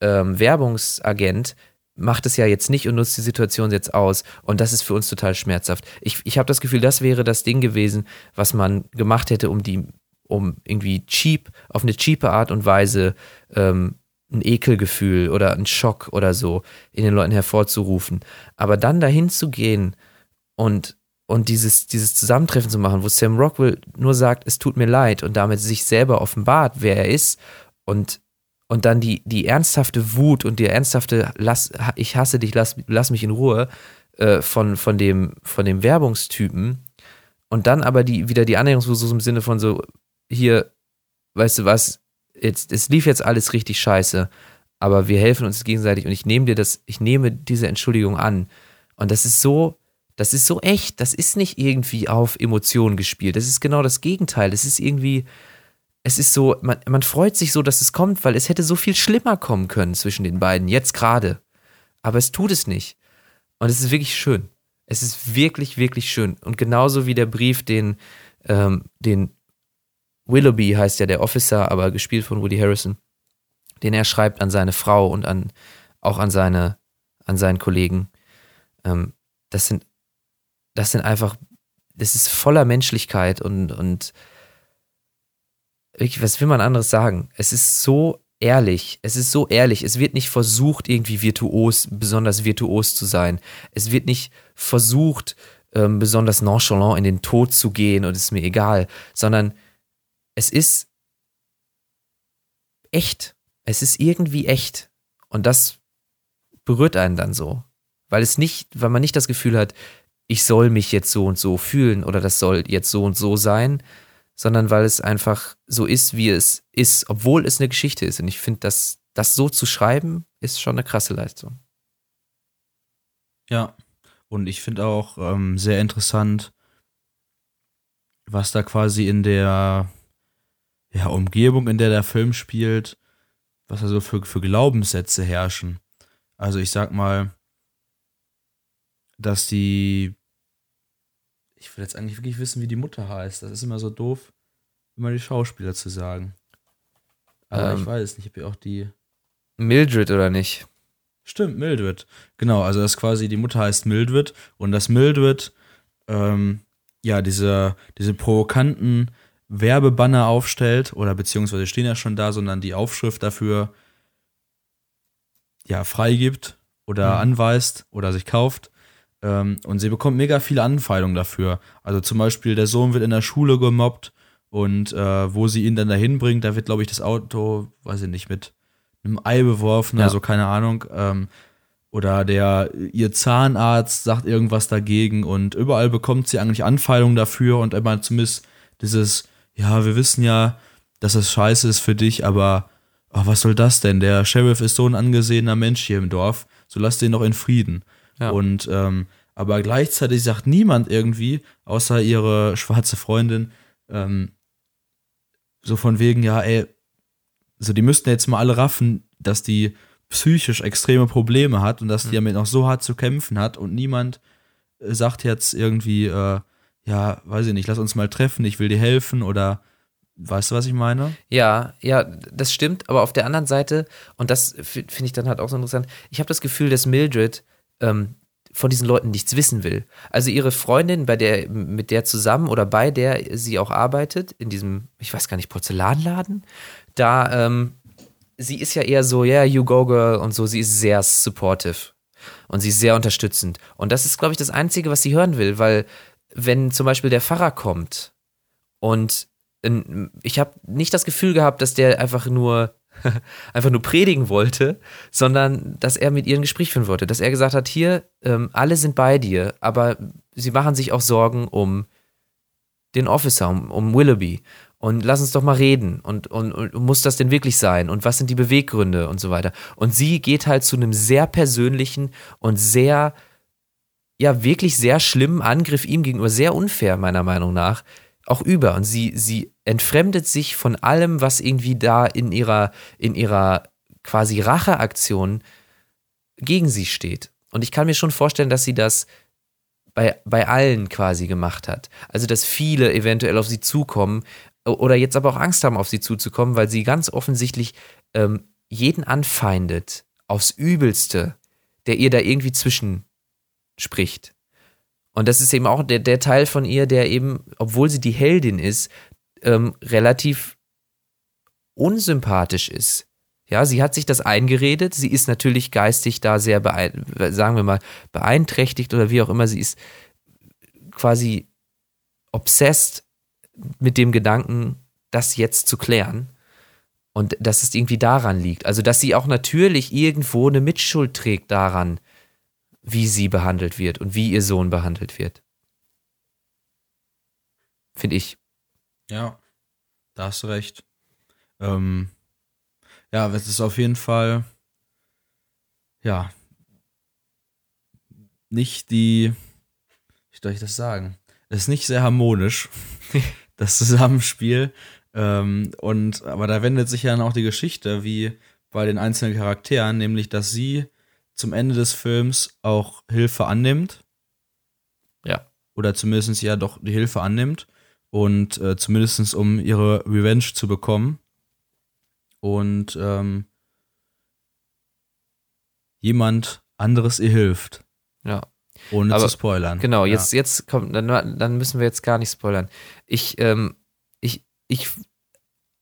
ähm, Werbungsagent macht es ja jetzt nicht und nutzt die Situation jetzt aus. Und das ist für uns total schmerzhaft. Ich, ich habe das Gefühl, das wäre das Ding gewesen, was man gemacht hätte, um die, um irgendwie cheap, auf eine cheape Art und Weise ähm, ein Ekelgefühl oder ein Schock oder so in den Leuten hervorzurufen. Aber dann dahin zu gehen und, und dieses, dieses Zusammentreffen zu machen, wo Sam Rockwell nur sagt, es tut mir leid und damit sich selber offenbart, wer er ist und und dann die, die ernsthafte Wut und die ernsthafte lass, ich hasse dich, lass, lass mich in Ruhe äh, von, von, dem, von dem Werbungstypen. Und dann aber die, wieder die Annäherungsversuche im Sinne von so, hier, weißt du was, jetzt, es lief jetzt alles richtig scheiße, aber wir helfen uns gegenseitig und ich nehme dir das, ich nehme diese Entschuldigung an. Und das ist so, das ist so echt, das ist nicht irgendwie auf Emotionen gespielt, das ist genau das Gegenteil, das ist irgendwie, es ist so, man, man freut sich so, dass es kommt, weil es hätte so viel schlimmer kommen können zwischen den beiden, jetzt gerade. aber es tut es nicht. Und es ist wirklich schön. Es ist wirklich, wirklich schön. Und genauso wie der Brief, den, ähm, den Willoughby heißt ja der Officer, aber gespielt von Woody Harrison, den er schreibt an seine Frau und an auch an seine, an seinen Kollegen. Ähm, das sind, das sind einfach, das ist voller Menschlichkeit und, und wirklich, was will man anderes sagen? Es ist so ehrlich. Es ist so ehrlich. Es wird nicht versucht, irgendwie virtuos, besonders virtuos zu sein. Es wird nicht versucht, ähm, besonders nonchalant in den Tod zu gehen und ist mir egal, sondern es ist echt. Es ist irgendwie echt. Und das berührt einen dann so. Weil es nicht, weil man nicht das Gefühl hat, ich soll mich jetzt so und so fühlen oder das soll jetzt so und so sein, sondern weil es einfach so ist, wie es ist, obwohl es eine Geschichte ist. Und ich finde, das, das so zu schreiben, ist schon eine krasse Leistung. Ja, und ich finde auch ähm, sehr interessant, was da quasi in der ja, Umgebung, in der der Film spielt, was da so für, für Glaubenssätze herrschen. Also ich sag mal, dass die ich will jetzt eigentlich wirklich wissen, wie die Mutter heißt. Das ist immer so doof, immer die Schauspieler zu sagen. Aber ähm, ich weiß nicht, ich habe ja auch die. Mildred oder nicht? Stimmt, Mildred. Genau, also das quasi, die Mutter heißt Mildred und das Mildred, ähm, ja, diese, diese provokanten Werbebanner aufstellt, oder beziehungsweise stehen ja schon da, sondern die Aufschrift dafür ja freigibt oder mhm. anweist oder sich kauft. Ähm, und sie bekommt mega viele Anfeindungen dafür. Also zum Beispiel, der Sohn wird in der Schule gemobbt und äh, wo sie ihn dann dahin bringt, da wird, glaube ich, das Auto, weiß ich nicht, mit einem Ei beworfen, ja. also keine Ahnung. Ähm, oder der, ihr Zahnarzt sagt irgendwas dagegen und überall bekommt sie eigentlich Anfeindungen dafür und immer zumindest dieses, ja, wir wissen ja, dass das scheiße ist für dich, aber oh, was soll das denn? Der Sheriff ist so ein angesehener Mensch hier im Dorf, so lass den doch in Frieden. Ja. Und ähm, aber gleichzeitig sagt niemand irgendwie, außer ihre schwarze Freundin, ähm, so von wegen, ja, ey, so die müssten jetzt mal alle raffen, dass die psychisch extreme Probleme hat und dass die mhm. damit noch so hart zu kämpfen hat und niemand äh, sagt jetzt irgendwie, äh, ja, weiß ich nicht, lass uns mal treffen, ich will dir helfen oder Weißt du, was ich meine? Ja, ja, das stimmt. Aber auf der anderen Seite, und das finde ich dann halt auch so interessant, ich habe das Gefühl, dass Mildred ähm, von diesen Leuten nichts wissen will. Also ihre Freundin, bei der, mit der zusammen oder bei der sie auch arbeitet, in diesem, ich weiß gar nicht, Porzellanladen, da, ähm, sie ist ja eher so, ja, yeah, you go girl und so, sie ist sehr supportive und sie ist sehr unterstützend. Und das ist, glaube ich, das Einzige, was sie hören will, weil wenn zum Beispiel der Pfarrer kommt und ich habe nicht das Gefühl gehabt, dass der einfach nur einfach nur predigen wollte, sondern dass er mit ihr ein Gespräch führen wollte. Dass er gesagt hat, hier, ähm, alle sind bei dir, aber sie machen sich auch Sorgen um den Officer, um, um Willoughby. Und lass uns doch mal reden. Und, und, und muss das denn wirklich sein? Und was sind die Beweggründe und so weiter? Und sie geht halt zu einem sehr persönlichen und sehr, ja, wirklich sehr schlimmen Angriff ihm gegenüber, sehr unfair, meiner Meinung nach, auch über. Und sie, sie entfremdet sich von allem, was irgendwie da in ihrer, in ihrer quasi Racheaktion gegen sie steht. Und ich kann mir schon vorstellen, dass sie das bei, bei allen quasi gemacht hat. Also, dass viele eventuell auf sie zukommen oder jetzt aber auch Angst haben, auf sie zuzukommen, weil sie ganz offensichtlich ähm, jeden anfeindet aufs Übelste, der ihr da irgendwie zwischenspricht. Und das ist eben auch der, der Teil von ihr, der eben, obwohl sie die Heldin ist, ähm, relativ unsympathisch ist. Ja, sie hat sich das eingeredet. Sie ist natürlich geistig da sehr, sagen wir mal, beeinträchtigt oder wie auch immer. Sie ist quasi obsessed mit dem Gedanken, das jetzt zu klären. Und dass es irgendwie daran liegt. Also, dass sie auch natürlich irgendwo eine Mitschuld trägt daran, wie sie behandelt wird und wie ihr Sohn behandelt wird. Finde ich. Ja, da hast du recht. Ähm, ja, es ist auf jeden Fall, ja, nicht die, wie soll ich das sagen? Es ist nicht sehr harmonisch, das Zusammenspiel. Ähm, und, aber da wendet sich ja dann auch die Geschichte, wie bei den einzelnen Charakteren, nämlich, dass sie zum Ende des Films auch Hilfe annimmt. Ja. Oder zumindest ja doch die Hilfe annimmt. Und äh, zumindest um ihre Revenge zu bekommen. Und ähm, jemand anderes ihr hilft. Ja. Ohne Aber- zu spoilern. Genau, Ja. jetzt, jetzt kommt, dann, dann müssen wir jetzt gar nicht spoilern. Ich, ähm, ich, ich,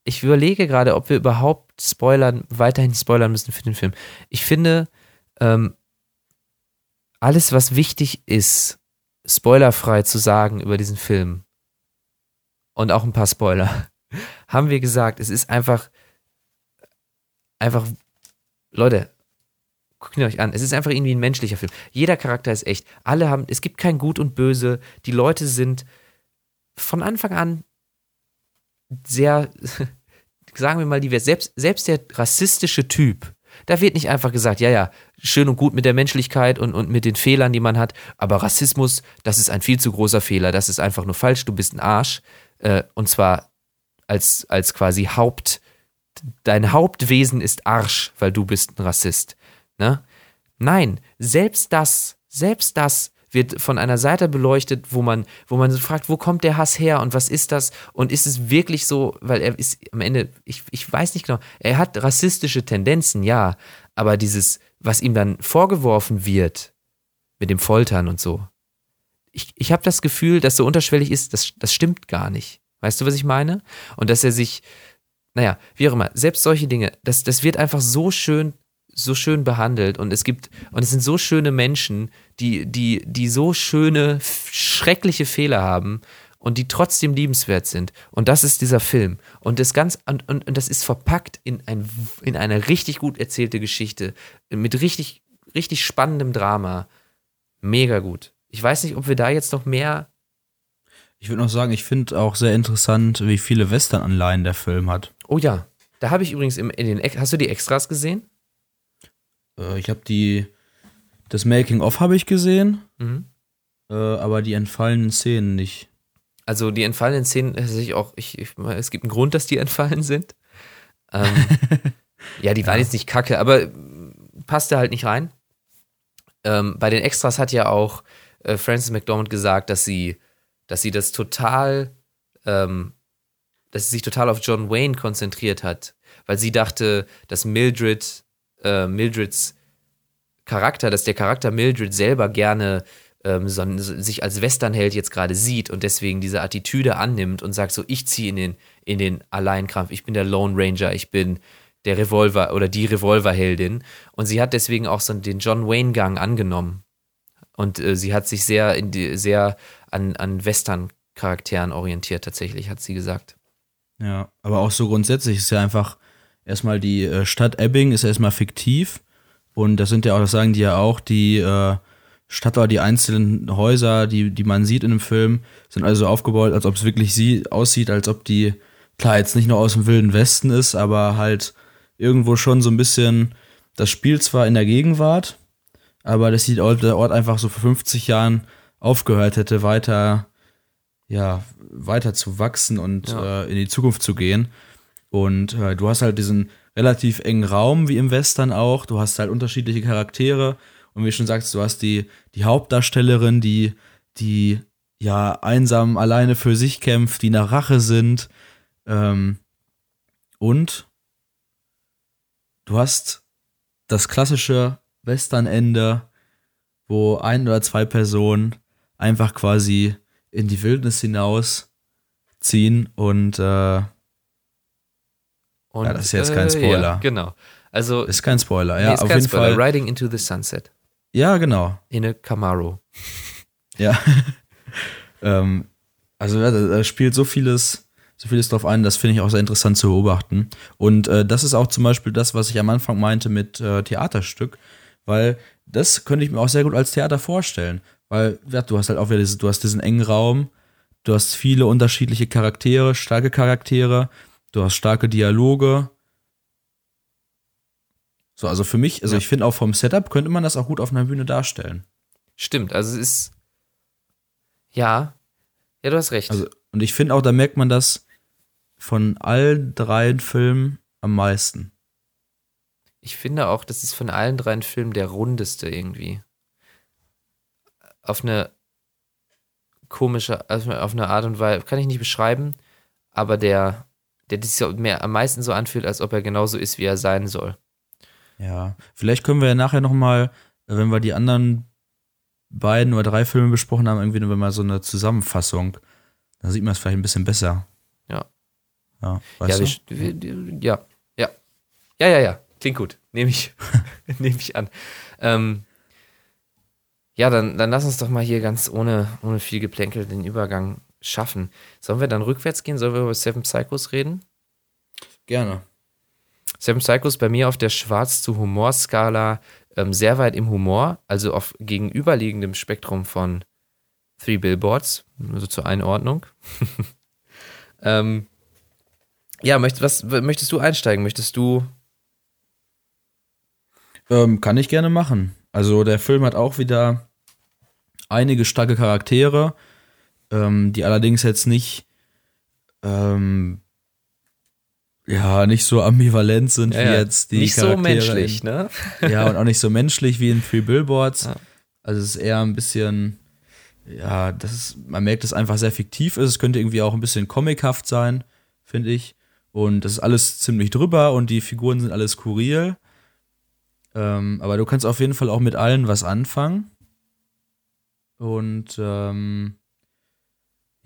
ich überlege gerade, ob wir überhaupt spoilern, weiterhin spoilern müssen für den Film. Ich finde, ähm, alles, was wichtig ist, spoilerfrei zu sagen über diesen Film und auch ein paar Spoiler, haben wir gesagt. Es ist einfach, einfach, Leute, guckt ihn euch an. Es ist einfach irgendwie ein menschlicher Film. Jeder Charakter ist echt. Alle haben, es gibt kein Gut und Böse. Die Leute sind von Anfang an sehr, sagen wir mal, divers. Selbst, selbst der rassistische Typ, da wird nicht einfach gesagt, ja, ja, schön und gut mit der Menschlichkeit und, und mit den Fehlern, die man hat, aber Rassismus, das ist ein viel zu großer Fehler, das ist einfach nur falsch, du bist ein Arsch. Äh, und zwar als, als quasi Haupt, dein Hauptwesen ist Arsch, weil du bist ein Rassist. Ne? Nein, selbst das, selbst das wird von einer Seite beleuchtet, wo man, wo man so fragt, wo kommt der Hass her und was ist das? Und ist es wirklich so, weil er ist am Ende, ich, ich weiß nicht genau, er hat rassistische Tendenzen, ja, aber dieses, was ihm dann vorgeworfen wird, mit dem Foltern und so, ich, ich habe das Gefühl, dass so unterschwellig ist, das, das stimmt gar nicht. Weißt du, was ich meine? Und dass er sich, naja, wie auch immer, selbst solche Dinge, das, das wird einfach so schön, so schön behandelt und es gibt, und es sind so schöne Menschen, die, die, die so schöne, schreckliche Fehler haben und die trotzdem liebenswert sind. Und das ist dieser Film. Und das ganz, und, und, und das ist verpackt in, ein, in eine richtig gut erzählte Geschichte, mit richtig, richtig spannendem Drama. Mega gut. Ich weiß nicht, ob wir da jetzt noch mehr Ich würde noch sagen, ich finde auch sehr interessant, wie viele Western-Anleihen der Film hat. Oh ja, da habe ich übrigens im, in den, hast du die Extras gesehen? Äh, ich habe die, das Making-of habe ich gesehen, Mhm. äh, aber die entfallenen Szenen nicht. Also die entfallenen Szenen, sehe ich auch, ich, ich, es gibt einen Grund, dass die entfallen sind. Ähm, ja, die waren jetzt nicht kacke, aber äh, passte halt nicht rein. Ähm, bei den Extras hat ja auch äh, Frances McDormand gesagt, dass sie, dass sie das total, ähm, dass sie sich total auf John Wayne konzentriert hat, weil sie dachte, dass Mildred, äh, Mildreds Charakter, dass der Charakter Mildred selber gerne ähm, so, sich als Westernheld jetzt gerade sieht und deswegen diese Attitüde annimmt und sagt so, ich ziehe in den, in den Alleinkampf, ich bin der Lone Ranger, ich bin der Revolver oder die Revolverheldin und sie hat deswegen auch so den John Wayne Gang angenommen und äh, sie hat sich sehr die, sehr an, an Western Charakteren orientiert tatsächlich, hat sie gesagt. Ja, aber auch so grundsätzlich ist ja einfach erstmal die äh, Stadt Ebbing ist erstmal fiktiv und das sind ja auch, das sagen die ja auch, die äh, Stadt oder die einzelnen Häuser, die, die man sieht in dem Film, sind also aufgebaut, als ob es wirklich sie aussieht, als ob die, klar, jetzt nicht nur aus dem Wilden Westen ist, aber halt irgendwo schon so ein bisschen, das Spiel zwar in der Gegenwart, aber das sieht der Ort einfach so vor 50 Jahren aufgehört hätte, weiter, ja, weiter zu wachsen und Ja. äh, in die Zukunft zu gehen. Und äh, du hast halt diesen relativ engen Raum, wie im Western auch. Du hast halt unterschiedliche Charaktere. Und wie du schon sagst, du hast die, die Hauptdarstellerin, die, die ja einsam alleine für sich kämpft, die nach Rache sind. Ähm, und du hast das klassische Western-Ende, wo ein oder zwei Personen einfach quasi in die Wildnis hinaus ziehen und äh, Und, Ja, das ist jetzt kein Spoiler. Ja, genau. Also, ist kein Spoiler, nee, ja, ist auf kein jeden Spoiler. Fall. Riding into the Sunset Ja, genau. in a Camaro. Ja. ähm, also ja, da, da spielt so vieles, so vieles drauf ein, das finde ich auch sehr interessant zu beobachten. Und äh, das ist auch zum Beispiel das, was ich am Anfang meinte mit äh, Theaterstück, weil das könnte ich mir auch sehr gut als Theater vorstellen. Weil, ja, du hast halt auch wieder diese, du hast diesen engen Raum, du hast viele unterschiedliche Charaktere, starke Charaktere, du hast starke Dialoge. So, also für mich, also Ja. ich finde auch vom Setup könnte man das auch gut auf einer Bühne darstellen. Stimmt, also es ist. Ja. Ja, du hast recht. Also, und ich finde auch, da merkt man das von allen dreien Filmen am meisten. ich finde auch, das ist von allen dreien Filmen der rundeste irgendwie. Auf eine komische, also auf eine Art und Weise, kann ich nicht beschreiben, aber der, der sich mehr am meisten so anfühlt, als ob er genauso ist, wie er sein soll. Ja, vielleicht können wir ja nachher nochmal, wenn wir die anderen beiden oder drei Filme besprochen haben, irgendwie nur mal so eine Zusammenfassung. Dann sieht man es vielleicht ein bisschen besser. Ja. Ja, weißt ja, du? wir, ja, ja. Ja, ja, ja. Klingt gut. Nehme ich, nehme ich an. Ähm, ja, dann, dann lass uns doch mal hier ganz ohne, ohne viel Geplänkel den Übergang schaffen. Sollen wir dann rückwärts gehen? Sollen wir über Seven Psychos reden? Gerne. Seven Psychos bei mir auf der Schwarz zu Humor-Skala ähm, sehr weit im Humor, also auf gegenüberliegendem Spektrum von Three Billboards, so zur Einordnung. ähm, ja, möcht, was möchtest du einsteigen? Möchtest du Ähm, kann ich gerne machen. Also der Film hat auch wieder einige starke Charaktere, ähm, die allerdings jetzt nicht ähm, ja nicht so ambivalent sind Ja, wie ja. jetzt die nicht so Charaktere menschlich, ne? in, ja und auch nicht so menschlich wie in Three Billboards. Ja. Also es ist eher ein bisschen ja, das ist, man merkt, dass es einfach sehr fiktiv ist. Es könnte irgendwie auch ein bisschen comichaft sein, finde ich. Und das ist alles ziemlich drüber und die Figuren sind alles skurril. Ähm, aber du kannst auf jeden Fall auch mit allen was anfangen. Und ähm,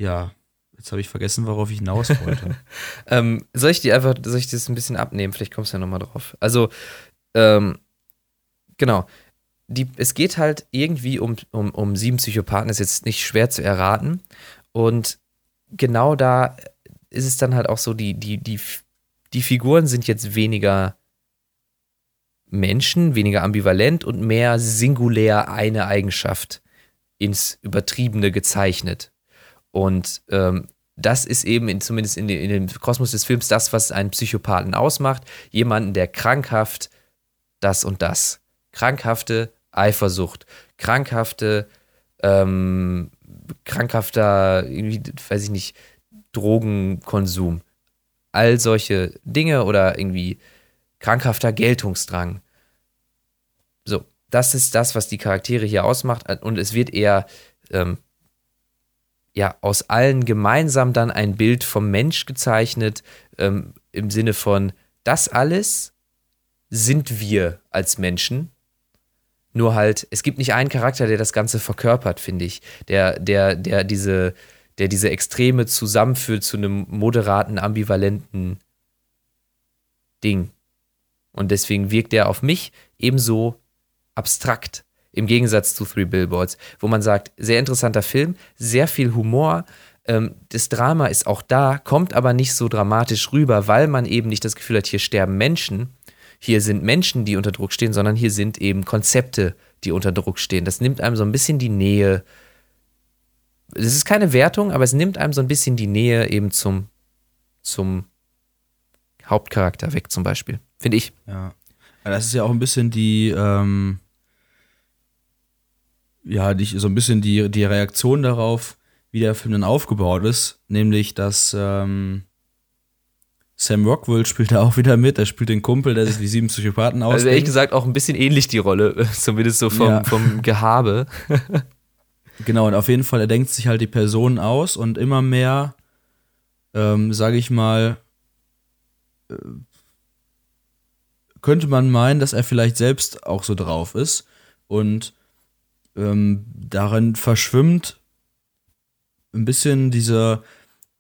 ja, jetzt habe ich vergessen, worauf ich hinaus wollte. Ähm, soll ich die einfach, soll ich das ein bisschen abnehmen? Vielleicht kommst du ja nochmal drauf. Also, ähm, genau. Die, es geht halt irgendwie um, um, um sieben Psychopathen, ist jetzt nicht schwer zu erraten. Und genau da ist es dann halt auch so, die, die, die, die Figuren sind jetzt weniger Menschen, weniger ambivalent und mehr singulär eine Eigenschaft ins Übertriebene gezeichnet. Und ähm, das ist eben in, zumindest in, in dem Kosmos des Films das, was einen Psychopathen ausmacht. Jemanden, der krankhaft das und das. Krankhafte Eifersucht, krankhafte, ähm, krankhafter, irgendwie, weiß ich nicht, Drogenkonsum. All solche Dinge oder irgendwie krankhafter Geltungsdrang. So, das ist das, was die Charaktere hier ausmacht. Und es wird eher ähm, ja, aus allen gemeinsam dann ein Bild vom Mensch gezeichnet, ähm, im Sinne von, das alles sind wir als Menschen. Nur halt, es gibt nicht einen Charakter, der das Ganze verkörpert, finde ich. Der, der, der diese, der diese Extreme zusammenführt zu einem moderaten, ambivalenten Ding. Und deswegen wirkt er auf mich ebenso abstrakt. Im Gegensatz zu Three Billboards, wo man sagt, sehr interessanter Film, sehr viel Humor. Ähm, das Drama ist auch da, kommt aber nicht so dramatisch rüber, weil man eben nicht das Gefühl hat, hier sterben Menschen. Hier sind Menschen, die unter Druck stehen, sondern hier sind eben Konzepte, die unter Druck stehen. Das nimmt einem so ein bisschen die Nähe. Es ist keine Wertung, aber es nimmt einem so ein bisschen die Nähe eben zum, zum Hauptcharakter weg, zum Beispiel. Finde ich. Ja. Das ist ja auch ein bisschen die, ähm, ja, die, so ein bisschen die, die Reaktion darauf, wie der Film dann aufgebaut ist, nämlich dass ähm, Sam Rockwell spielt da auch wieder mit, er spielt den Kumpel, der sich die sieben Psychopathen Also ehrlich gesagt auch ein bisschen ähnlich die Rolle, zumindest so vom, Ja. vom Gehabe. Genau, und auf jeden Fall, er denkt sich halt die Personen aus und immer mehr, ähm, sage ich mal, äh, könnte man meinen, dass er vielleicht selbst auch so drauf ist und ähm, darin verschwimmt ein bisschen diese,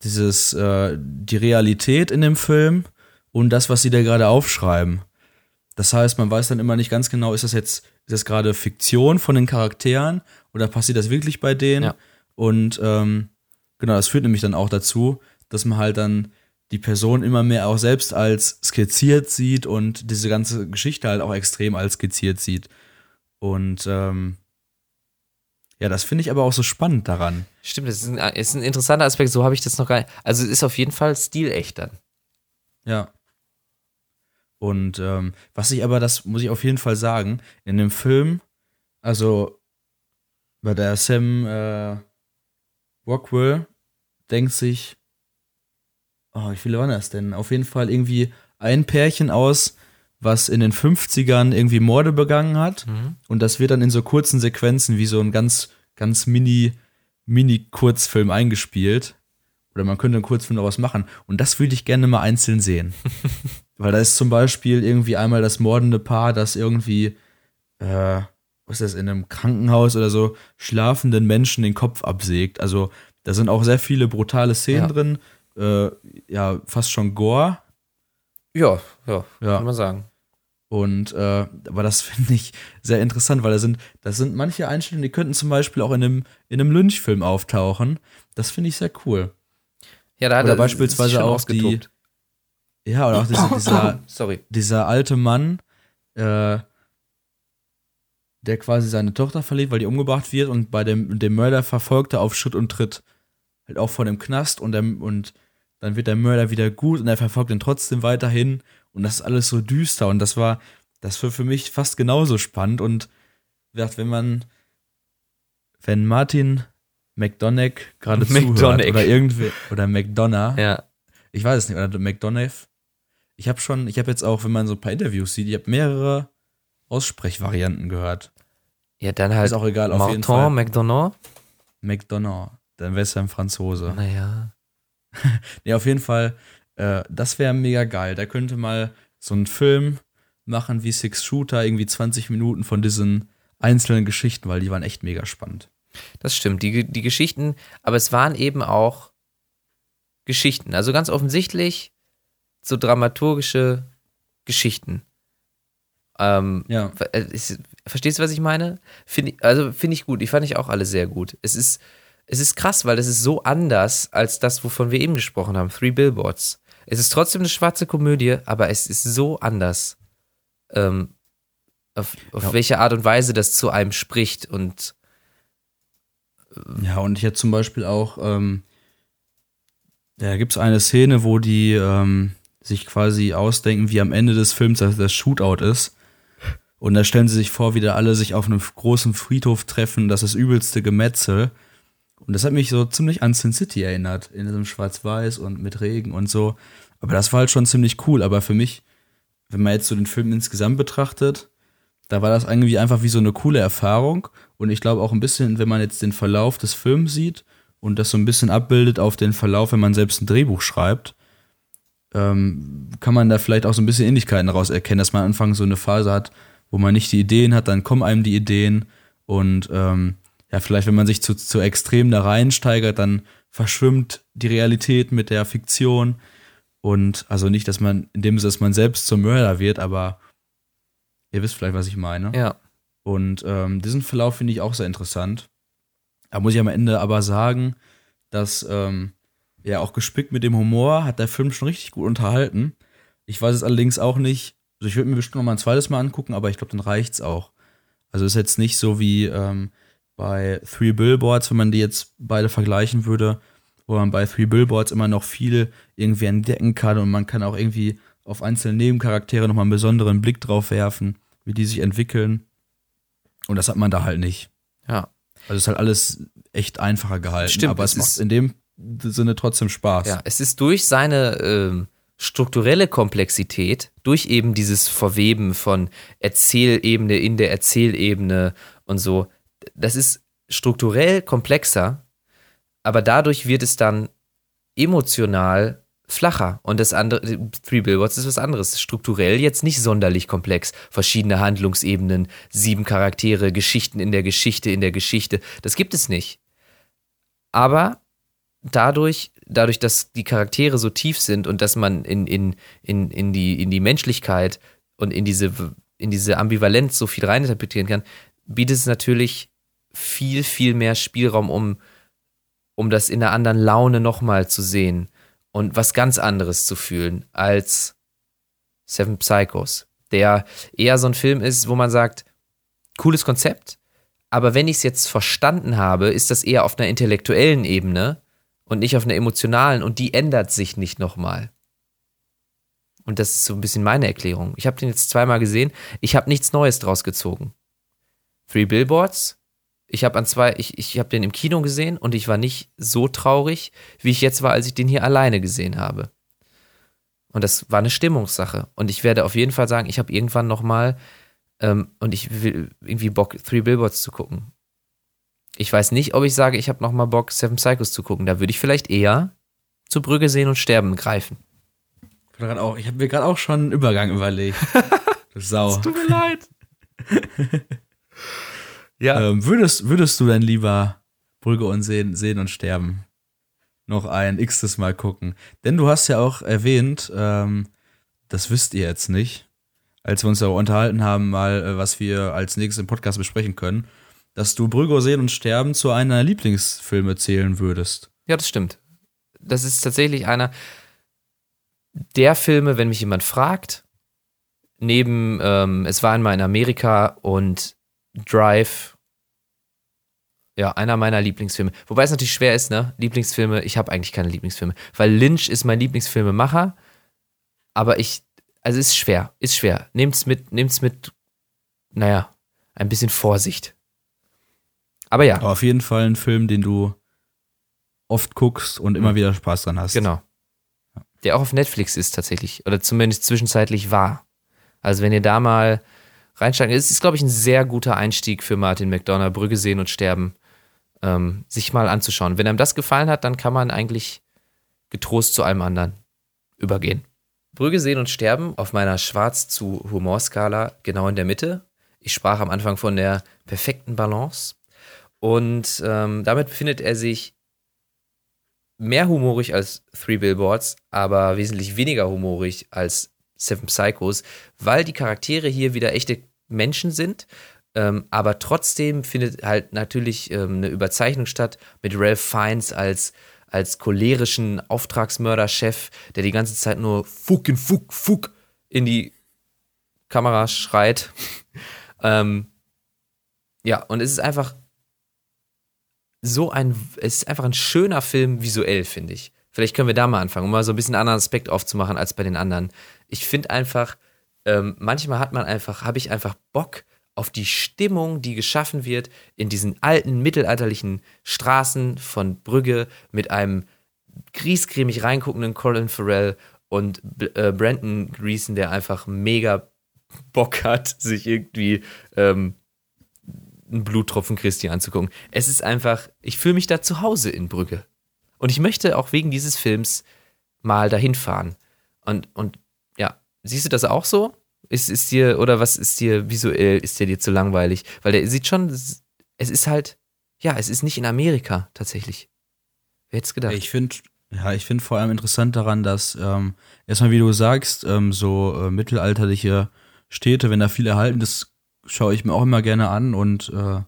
dieses, äh, die Realität in dem Film und das, was sie da gerade aufschreiben. Das heißt, man weiß dann immer nicht ganz genau, ist das jetzt, ist das gerade Fiktion von den Charakteren oder passiert das wirklich bei denen? Ja. Und ähm, genau, das führt nämlich dann auch dazu, dass man halt dann die Person immer mehr auch selbst als skizziert sieht und diese ganze Geschichte halt auch extrem als skizziert sieht. Und ähm, ja, das finde ich aber auch so spannend daran. Stimmt, das ist ein, ist ein interessanter Aspekt, so habe ich das noch gar nicht. Also es ist auf jeden Fall stilecht dann. Ja. Und ähm, was ich aber, das muss ich auf jeden Fall sagen, in dem Film, also bei der Sam äh, Rockwell denkt sich, oh, wie viele waren das denn? Auf jeden Fall irgendwie ein Pärchen aus was in den 50ern irgendwie Morde begangen hat. Und das wird dann in so kurzen Sequenzen wie so ein ganz, ganz mini, mini Kurzfilm eingespielt. Oder man könnte einen Kurzfilm daraus machen. Und das würde ich gerne mal einzeln sehen. Weil da ist zum Beispiel irgendwie einmal das mordende Paar, das irgendwie, äh, was ist das, in einem Krankenhaus oder so, schlafenden Menschen den Kopf absägt. Also da sind auch sehr viele brutale Szenen Ja. drin. Äh, ja, fast schon Gore. Ja, ja, Ja. kann man sagen. Und äh, aber das finde ich sehr interessant, weil da sind, das sind manche Einstellungen, die könnten zum Beispiel auch in einem, in einem Lynchfilm auftauchen. Das finde ich sehr cool. Ja, da hat Oder er beispielsweise auch die-. Ja, oder auch dieser, dieser, Sorry. dieser alte Mann, äh, der quasi seine Tochter verliert, weil die umgebracht wird und bei dem, dem Mörder verfolgt er auf Schritt und Tritt. Halt auch vor dem Knast und, der, und dann wird der Mörder wieder gut und er verfolgt ihn trotzdem weiterhin und das ist alles so düster und das war, das war für mich fast genauso spannend und wenn man, wenn Martin McDonagh gerade zuhört oder irgendwie, oder McDonough, Ja. ich weiß es nicht, oder McDonough. Ich habe schon, ich habe jetzt auch, wenn man so ein paar Interviews sieht, ich habe mehrere Aussprechvarianten gehört. Ja, dann halt Ist auch egal, auf jeden Fall. McDonald. McDonough, dann wäre es ja ein Franzose. Naja. Nee, auf jeden Fall, äh, das wäre mega geil. Da könnte mal so ein Film machen wie Six Shooter, irgendwie 20 Minuten von diesen einzelnen Geschichten, weil die waren echt mega spannend. Das stimmt. Die, die Geschichten, aber es waren eben auch Geschichten. Also ganz offensichtlich so dramaturgische Geschichten. Ähm, Ja. Äh, ist, verstehst du, was ich meine? Find, also finde ich gut. Die fand ich auch alle sehr gut. Es ist, es ist krass, weil es ist so anders als das, wovon wir eben gesprochen haben. Three Billboards. Es ist trotzdem eine schwarze Komödie, aber es ist so anders. Ähm, auf auf Ja. welche Art und Weise das zu einem spricht und Ja, und ich hätte zum Beispiel auch, ähm, da gibt es eine Szene, wo die ähm, sich quasi ausdenken, wie am Ende des Films das, das Shootout ist. Und da stellen sie sich vor, wie da alle sich auf einem großen Friedhof treffen, das ist das übelste Gemetzel. Und das hat mich so ziemlich an Sin City erinnert, in diesem Schwarz-Weiß und mit Regen und so. Aber das war halt schon ziemlich cool. Aber für mich, wenn man jetzt so den Film insgesamt betrachtet, da war das irgendwie einfach wie so eine coole Erfahrung. Und ich glaube auch ein bisschen, wenn man jetzt den Verlauf des Films sieht und das so ein bisschen abbildet auf den Verlauf, wenn man selbst ein Drehbuch schreibt, ähm, kann man da vielleicht auch so ein bisschen Ähnlichkeiten daraus erkennen, dass man am Anfang so eine Phase hat, wo man nicht die Ideen hat, dann kommen einem die Ideen und ähm, ja, vielleicht, wenn man sich zu, zu extrem da reinsteigert, dann verschwimmt die Realität mit der Fiktion. Und also nicht, dass man, in dem Sinne, dass man selbst zum Mörder wird, aber ihr wisst vielleicht, was ich meine. ja. Und ähm, diesen Verlauf finde ich auch sehr interessant. Da muss ich am Ende aber sagen, dass ähm, ja auch gespickt mit dem Humor hat der Film schon richtig gut unterhalten. Ich weiß es allerdings auch nicht. Also ich würde mir bestimmt noch mal ein zweites Mal angucken, aber ich glaube, dann reicht's auch. Also ist jetzt nicht so wie ähm, bei Three Billboards, wenn man die jetzt beide vergleichen würde, wo man bei Three Billboards immer noch viel irgendwie entdecken kann und man kann auch irgendwie auf einzelne Nebencharaktere nochmal einen besonderen Blick drauf werfen, wie die sich entwickeln. Und das hat man da halt nicht. Ja. Also es ist halt alles echt einfacher gehalten. Stimmt, aber es es macht in dem Sinne trotzdem Spaß. Ja, es ist durch seine ähm, strukturelle Komplexität, durch eben dieses Verweben von Erzählebene in der Erzählebene und so, das ist strukturell komplexer, aber dadurch wird es dann emotional flacher. Und das andere, Three Billboards ist was anderes. Strukturell jetzt nicht sonderlich komplex. Verschiedene Handlungsebenen, sieben Charaktere, Geschichten in der Geschichte, in der Geschichte. Das gibt es nicht. Aber dadurch, dadurch, dass die Charaktere so tief sind und dass man in, in, in, in, die, in die Menschlichkeit und in diese, in diese Ambivalenz so viel reininterpretieren kann, bietet es natürlich viel, viel mehr Spielraum, um, um das in einer anderen Laune nochmal zu sehen und was ganz anderes zu fühlen als Seven Psychos, der eher so ein Film ist, wo man sagt, cooles Konzept, aber wenn ich es jetzt verstanden habe, ist das eher auf einer intellektuellen Ebene und nicht auf einer emotionalen und die ändert sich nicht nochmal. Und das ist so ein bisschen meine Erklärung. Ich habe den jetzt zweimal gesehen, ich habe nichts Neues draus gezogen. Three Billboards, ich habe an zwei, ich, ich habe den im Kino gesehen und ich war nicht so traurig, wie ich jetzt war, als ich den hier alleine gesehen habe. Und das war eine Stimmungssache. Und ich werde auf jeden Fall sagen, ich habe irgendwann nochmal ähm, und ich will irgendwie Bock, Three Billboards zu gucken. Ich weiß nicht, ob ich sage, ich habe nochmal Bock, Seven Psychos zu gucken. Da würde ich vielleicht eher zu Brügge sehen und sterben greifen. Ich habe mir gerade auch schon einen Übergang überlegt. Sau. tut mir leid. ja. Ähm, würdest, würdest du denn lieber Brügge und sehen, sehen und sterben noch ein x-tes Mal gucken? Denn du hast ja auch erwähnt, ähm, das wisst ihr jetzt nicht, als wir uns darüber unterhalten haben, mal, äh, was wir als nächstes im Podcast besprechen können, dass du Brügge sehen und sterben zu einer deiner Lieblingsfilme zählen würdest. Ja, das stimmt. Das ist tatsächlich einer der Filme, wenn mich jemand fragt, neben ähm, Es war einmal in Amerika und Drive, ja, einer meiner Lieblingsfilme. Wobei es natürlich schwer ist, ne? Lieblingsfilme, ich habe eigentlich keine Lieblingsfilme, weil Lynch ist mein Lieblingsfilmemacher, aber ich, also ist schwer, ist schwer. Nehmt's mit, nehmt's mit, naja, ein bisschen Vorsicht. Aber ja. Aber auf jeden Fall ein Film, den du oft guckst und immer mhm. wieder Spaß dran hast. Genau. Der auch auf Netflix ist tatsächlich. Oder zumindest zwischenzeitlich war. Also wenn ihr da mal reinsteigen, es ist, glaube ich, ein sehr guter Einstieg für Martin McDonough, Brügge sehen und sterben, ähm, sich mal anzuschauen. Wenn einem das gefallen hat, dann kann man eigentlich getrost zu allem anderen übergehen. Brügge sehen und sterben auf meiner Schwarz zu Humorskala genau in der Mitte. Ich sprach am Anfang von der perfekten Balance. Und ähm, damit befindet er sich mehr humorig als Three Billboards, aber wesentlich weniger humorig als Seven Psychos, weil die Charaktere hier wieder echte Menschen sind. Ähm, aber trotzdem findet halt natürlich ähm, eine Überzeichnung statt mit Ralph Fiennes als, als cholerischen Auftragsmörderchef, der die ganze Zeit nur fucking fuck, fuck in die Kamera schreit. ähm, ja, und es ist einfach so ein, es ist einfach ein schöner Film visuell, finde ich. Vielleicht können wir da mal anfangen, um mal so ein bisschen einen anderen Aspekt aufzumachen als bei den anderen. Ich finde einfach, ähm, manchmal hat man einfach, habe ich einfach Bock auf die Stimmung, die geschaffen wird in diesen alten mittelalterlichen Straßen von Brügge mit einem griesgrämig reinguckenden Colin Farrell und äh, Brandon Greason, der einfach mega Bock hat, sich irgendwie ähm, einen Bluttropfen Christi anzugucken. Es ist einfach, ich fühle mich da zu Hause in Brügge. Und ich möchte auch wegen dieses Films mal dahin fahren. Und, und siehst du das auch so? Ist, ist dir, oder was ist dir visuell, ist der dir zu langweilig? Weil der sieht schon, es ist halt, ja, es ist nicht in Amerika tatsächlich. Wer hätte es gedacht? Ich finde, ja, ich finde vor allem interessant daran, dass ähm, erstmal, wie du sagst, ähm, so äh, mittelalterliche Städte, wenn da viel erhalten ist, schaue ich mir auch immer gerne an und äh,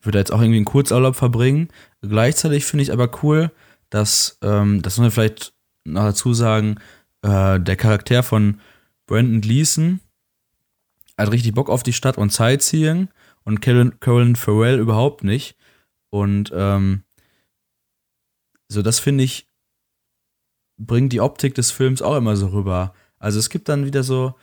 würde jetzt auch irgendwie einen Kurzurlaub verbringen. Gleichzeitig finde ich aber cool, dass, ähm, das muss man vielleicht noch dazu sagen, äh, der Charakter von Brandon Gleason hat richtig Bock auf die Stadt und Sightseeing und Carolyn, Carolyn Farrell überhaupt nicht. Und ähm, so, das finde ich, bringt die Optik des Films auch immer so rüber. Also es gibt dann wieder so,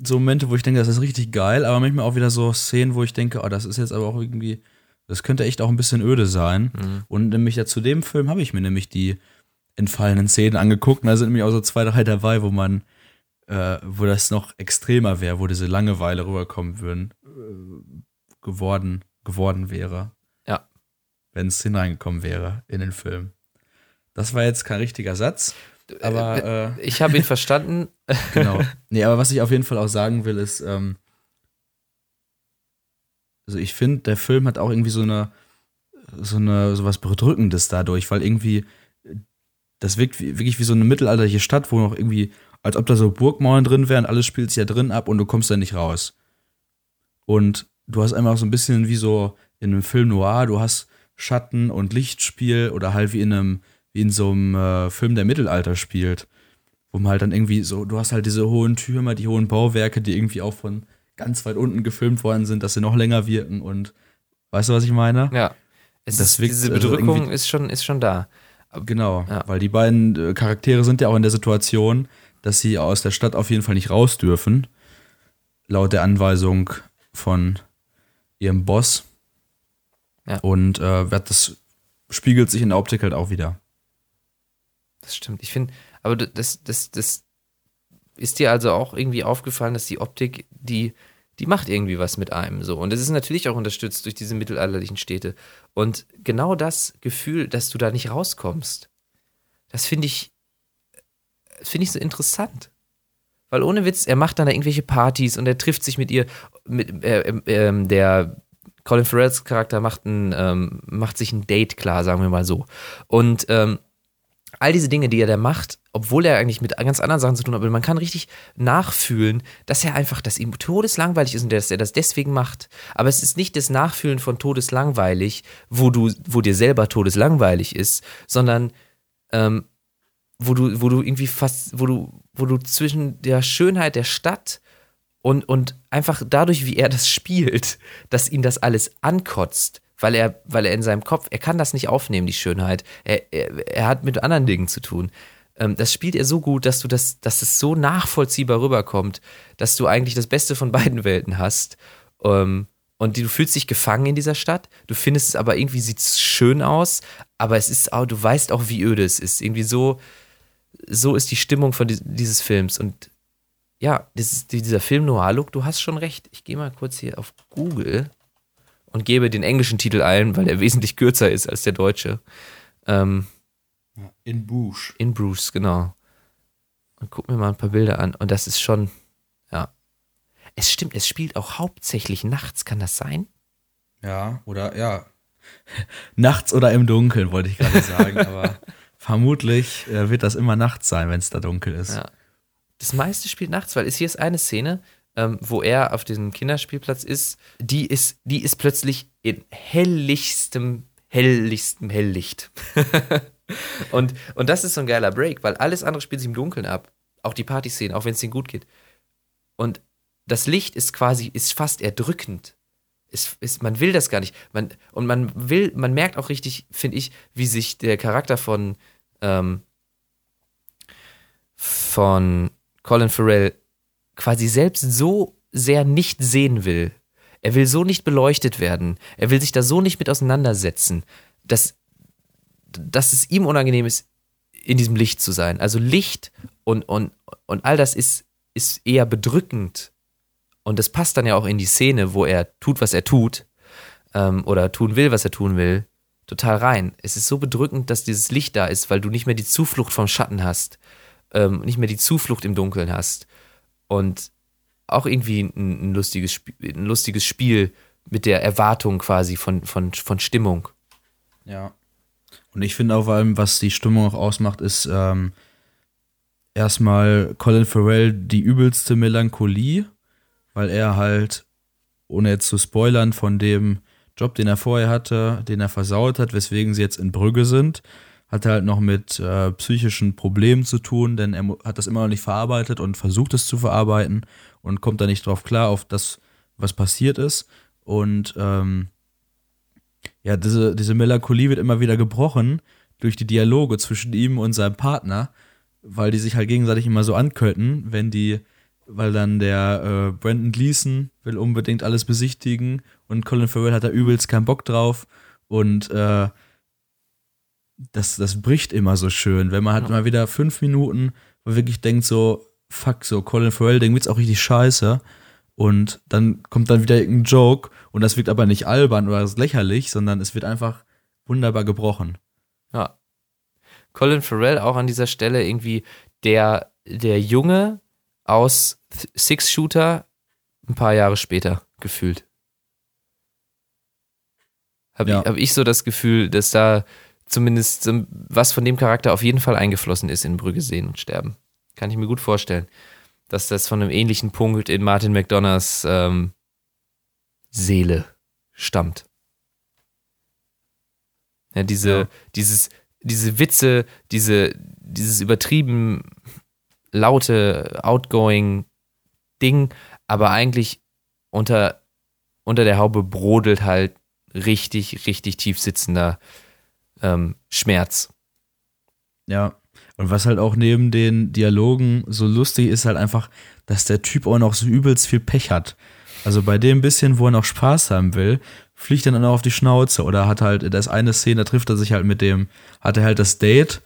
so Momente, wo ich denke, das ist richtig geil, aber manchmal auch wieder so Szenen, wo ich denke, oh, das ist jetzt aber auch irgendwie, das könnte echt auch ein bisschen öde sein. Mhm. Und nämlich ja zu dem Film habe ich mir nämlich die entfallenen Szenen angeguckt. Und da sind nämlich auch so zwei, drei dabei, wo man, äh, wo das noch extremer wäre, wo diese Langeweile rüberkommen würden, äh, geworden, geworden wäre. Ja. Wenn es hineingekommen wäre in den Film. Das war jetzt kein richtiger Satz. Aber äh, äh ich habe ihn verstanden. genau. Nee, aber was ich auf jeden Fall auch sagen will, ist, ähm, also ich finde, der Film hat auch irgendwie so eine, so eine, so was Bedrückendes dadurch, weil irgendwie, das wirkt wie, wirklich wie so eine mittelalterliche Stadt, wo noch irgendwie, als ob da so Burgmauern drin wären, alles spielt sich ja drin ab und du kommst da nicht raus. Und du hast einfach so ein bisschen wie so in einem Film noir, du hast Schatten und Lichtspiel oder halt wie in einem wie in so einem äh, Film, der Mittelalter spielt. Wo man halt dann irgendwie so, du hast halt diese hohen Türme, die hohen Bauwerke, die irgendwie auch von ganz weit unten gefilmt worden sind, dass sie noch länger wirken und weißt du, was ich meine? Ja. Es das ist, wirkt, diese also Bedrückung also ist, schon, ist schon da. Genau, ja. weil die beiden äh, Charaktere sind ja auch in der Situation, dass sie aus der Stadt auf jeden Fall nicht raus dürfen. Laut der Anweisung von ihrem Boss. Ja. Und äh, das spiegelt sich in der Optik halt auch wieder. Das stimmt. Ich finde, Aber das, das, das ist dir also auch irgendwie aufgefallen, dass die Optik, die, die macht irgendwie was mit einem so. Und es ist natürlich auch unterstützt durch diese mittelalterlichen Städte. Und genau das Gefühl, dass du da nicht rauskommst, das finde ich, finde ich so interessant. Weil ohne Witz, er macht dann da irgendwelche Partys und er trifft sich mit ihr, mit, äh, äh, der Colin Farrells Charakter macht, ein, ähm, macht sich ein Date klar, sagen wir mal so. Und ähm, all diese Dinge, die er da macht, obwohl er eigentlich mit ganz anderen Sachen zu tun hat, man kann richtig nachfühlen, dass er einfach, dass ihm todeslangweilig ist und dass er das deswegen macht. Aber es ist nicht das Nachfühlen von todeslangweilig, wo du, wo dir selber todeslangweilig ist, sondern ähm, wo du, wo du irgendwie fast, wo du, wo du zwischen der Schönheit der Stadt und, und einfach dadurch, wie er das spielt, dass ihn das alles ankotzt, weil er, weil er in seinem Kopf, er kann das nicht aufnehmen, die Schönheit. Er, er, er hat mit anderen Dingen zu tun. Ähm, das spielt er so gut, dass du das, dass es so nachvollziehbar rüberkommt, dass du eigentlich das Beste von beiden Welten hast. Ähm, und du fühlst dich gefangen in dieser Stadt. Du findest es aber irgendwie sieht schön aus, aber es ist auch, du weißt auch, wie öde es ist. Irgendwie so, so ist die Stimmung von dieses Films. Und ja, dieses, dieser Film Noir-Look, du hast schon recht. Ich gehe mal kurz hier auf Google und gebe den englischen Titel ein, weil der wesentlich kürzer ist als der deutsche. Ähm, in Bruges. In Bruges, genau. Und guck mir mal ein paar Bilder an. Und das ist schon, ja. Es stimmt, es spielt auch hauptsächlich nachts, kann das sein? Ja, oder ja. nachts oder im Dunkeln, wollte ich gerade sagen, aber vermutlich äh, wird das immer nachts sein, wenn es da dunkel ist. Ja. Das meiste spielt nachts, weil es hier ist eine Szene, ähm, wo er auf diesem Kinderspielplatz ist, die ist, die ist plötzlich in helligstem, helligstem Helllicht. und, und das ist so ein geiler Break, weil alles andere spielt sich im Dunkeln ab. Auch die Partyszenen, auch wenn es ihnen gut geht. Und das Licht ist quasi, ist fast erdrückend. Ist, ist, man will das gar nicht. Man, und man will, man merkt auch richtig, finde ich, wie sich der Charakter von, ähm, von Colin Farrell quasi selbst so sehr nicht sehen will. Er will so nicht beleuchtet werden. Er will sich da so nicht mit auseinandersetzen, dass, dass es ihm unangenehm ist, in diesem Licht zu sein. Also Licht und, und, und all das ist, ist eher bedrückend. Und das passt dann ja auch in die Szene, wo er tut, was er tut, ähm, oder tun will, was er tun will, total rein. Es ist so bedrückend, dass dieses Licht da ist, weil du nicht mehr die Zuflucht vom Schatten hast, ähm, nicht mehr die Zuflucht im Dunkeln hast. Und auch irgendwie ein, ein, lustiges, ein lustiges Spiel mit der Erwartung quasi von, von, von Stimmung. Ja. Und ich finde auch vor allem, was die Stimmung auch ausmacht, ist ähm, erstmal Colin Farrell die übelste Melancholie, weil er halt, ohne jetzt zu spoilern, von dem Job, den er vorher hatte, den er versaut hat, weswegen sie jetzt in Brügge sind, hat halt noch mit äh, psychischen Problemen zu tun, denn er hat das immer noch nicht verarbeitet und versucht es zu verarbeiten und kommt da nicht drauf klar, auf das, was passiert ist. Und ähm, ja, diese, diese Melancholie wird immer wieder gebrochen durch die Dialoge zwischen ihm und seinem Partner, weil die sich halt gegenseitig immer so ankönnten, wenn die, weil dann der äh, Brandon Gleason will unbedingt alles besichtigen und Colin Farrell hat da übelst keinen Bock drauf und äh, das, das bricht immer so schön, wenn man halt ja. mal wieder fünf Minuten wirklich denkt so, fuck, so Colin Farrell, den wird's auch richtig scheiße. Und dann kommt dann wieder irgendein Joke und das wirkt aber nicht albern oder lächerlich, sondern es wird einfach wunderbar gebrochen. Ja. Colin Farrell auch an dieser Stelle irgendwie der, der Junge aus Six Shooter ein paar Jahre später gefühlt. Habe ja. ich, hab ich so das Gefühl, dass da zumindest was von dem Charakter auf jeden Fall eingeflossen ist in Brügge sehen und sterben. Kann ich mir gut vorstellen, dass das von einem ähnlichen Punkt in Martin McDonoughs ähm, Seele stammt. Ja, diese, ja. dieses, diese Witze, diese, dieses übertrieben laute, outgoing Ding, aber eigentlich unter, unter der Haube brodelt halt richtig, richtig tief sitzender ähm, Schmerz. Ja. Und was halt auch neben den Dialogen so lustig ist, halt einfach, dass der Typ auch noch so übelst viel Pech hat. Also bei dem bisschen, wo er noch Spaß haben will, fliegt er dann auch auf die Schnauze oder hat halt, das eine Szene, da trifft er sich halt mit dem, hat er halt das Date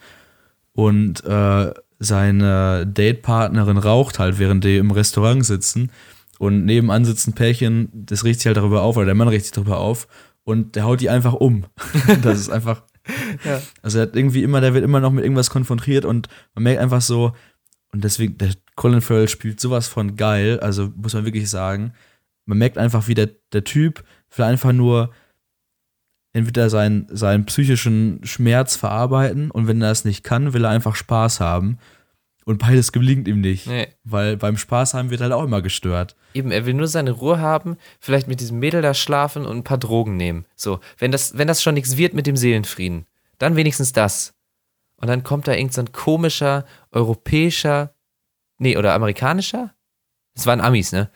und äh, seine Datepartnerin raucht halt, während die im Restaurant sitzen. Und nebenan sitzt ein Pärchen, das riecht sich halt darüber auf, oder der Mann riecht sich darüber auf. Und der haut die einfach um. das ist einfach. Ja. Also er hat irgendwie immer, der wird immer noch mit irgendwas konfrontiert und man merkt einfach so, und deswegen, der Colin Farrell spielt sowas von geil, also muss man wirklich sagen. Man merkt einfach, wie der, der Typ will einfach nur entweder seinen, seinen psychischen Schmerz verarbeiten und wenn er das nicht kann, will er einfach Spaß haben. Und beides gelingt ihm nicht. Nee. Weil beim Spaß haben wird halt auch immer gestört. Eben, er will nur seine Ruhe haben, vielleicht mit diesem Mädel da schlafen und ein paar Drogen nehmen. So, wenn das, wenn das schon nichts wird mit dem Seelenfrieden, dann wenigstens das. Und dann kommt da irgend so ein komischer, europäischer, nee, oder amerikanischer? Es waren Amis, ne?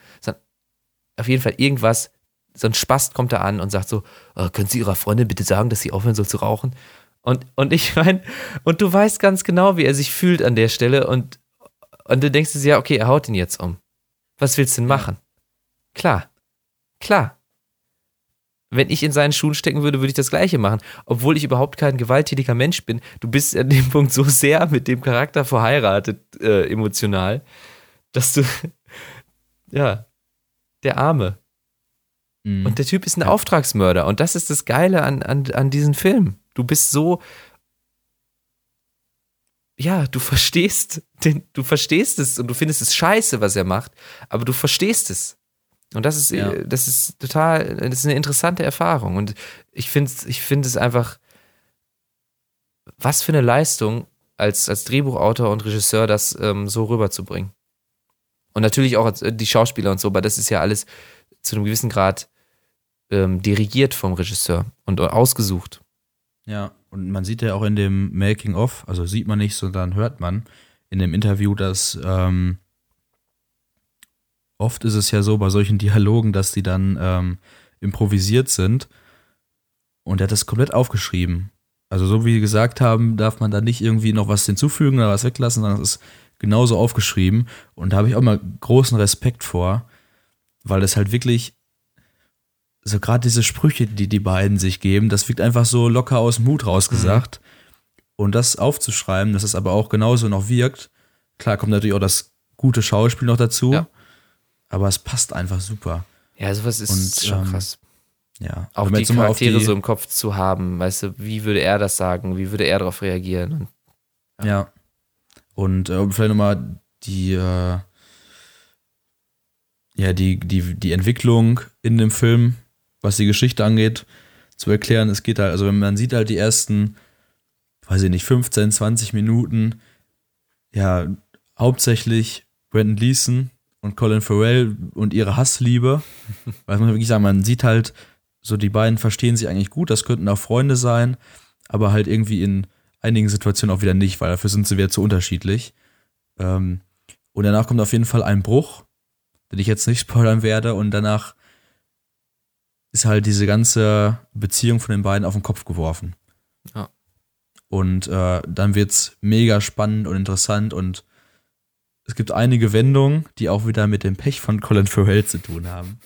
Auf jeden Fall irgendwas, so ein Spast kommt da an und sagt so, oh, können Sie Ihrer Freundin bitte sagen, dass sie aufhören soll zu rauchen? Und, und ich meine, und du weißt ganz genau, wie er sich fühlt an der Stelle und, und du denkst dir, ja, okay, er haut ihn jetzt um. Was willst du denn machen? Klar, klar. Wenn ich in seinen Schuhen stecken würde, würde ich das Gleiche machen. Obwohl ich überhaupt kein gewalttätiger Mensch bin. Du bist an dem Punkt so sehr mit dem Charakter verheiratet, äh, emotional, dass du, ja, der Arme. Mhm. Und der Typ ist ein Auftragsmörder. Und das ist das Geile an, an, an diesem Film. Du bist so. Ja, du verstehst, den, du verstehst es und du findest es scheiße, was er macht, aber du verstehst es. Und das ist, Ja. das ist total, das ist eine interessante Erfahrung. Und ich finde ich finde es einfach, was für eine Leistung, als, als Drehbuchautor und Regisseur das ähm, so rüberzubringen. Und natürlich auch äh, die Schauspieler und so, aber das ist ja alles zu einem gewissen Grad ähm, dirigiert vom Regisseur und ausgesucht. Ja, und man sieht ja auch in dem Making-of, also sieht man nicht, sondern hört man in dem Interview, dass ähm, oft ist es ja so bei solchen Dialogen, dass die dann ähm, improvisiert sind und er hat das komplett aufgeschrieben. Also so wie gesagt haben, darf man da nicht irgendwie noch was hinzufügen oder was weglassen, sondern es ist genauso aufgeschrieben und da habe ich auch mal großen Respekt vor, weil es halt wirklich so gerade diese Sprüche, die die beiden sich geben, das wirkt einfach so locker aus dem Hut rausgesagt. Und das aufzuschreiben, dass es aber auch genauso noch wirkt. Klar kommt natürlich auch das gute Schauspiel noch dazu, Ja. aber es passt einfach super. Ja, sowas ist Und, schon ähm, krass. Ja. Auch die Charaktere die- so im Kopf zu haben, weißt du, wie würde er das sagen, wie würde er darauf reagieren? Und Ja. Und äh, vielleicht nochmal die, äh, ja, die, die, die Entwicklung in dem Film, was die Geschichte angeht, zu erklären. Es geht halt, also wenn man sieht halt die ersten, weiß ich nicht, 15, 20 Minuten, ja, hauptsächlich Brandon Leeson und Colin Farrell und ihre Hassliebe. Weil man wirklich sagen, man sieht halt, so die beiden verstehen sich eigentlich gut, das könnten auch Freunde sein, aber halt irgendwie in einigen Situationen auch wieder nicht, weil dafür sind sie wieder zu unterschiedlich. Ähm, und danach kommt auf jeden Fall ein Bruch, den ich jetzt nicht spoilern werde, und danach ist halt diese ganze Beziehung von den beiden auf den Kopf geworfen. Ja. Und äh, dann wird's mega spannend und interessant und es gibt einige Wendungen, die auch wieder mit dem Pech von Colin Farrell zu tun haben.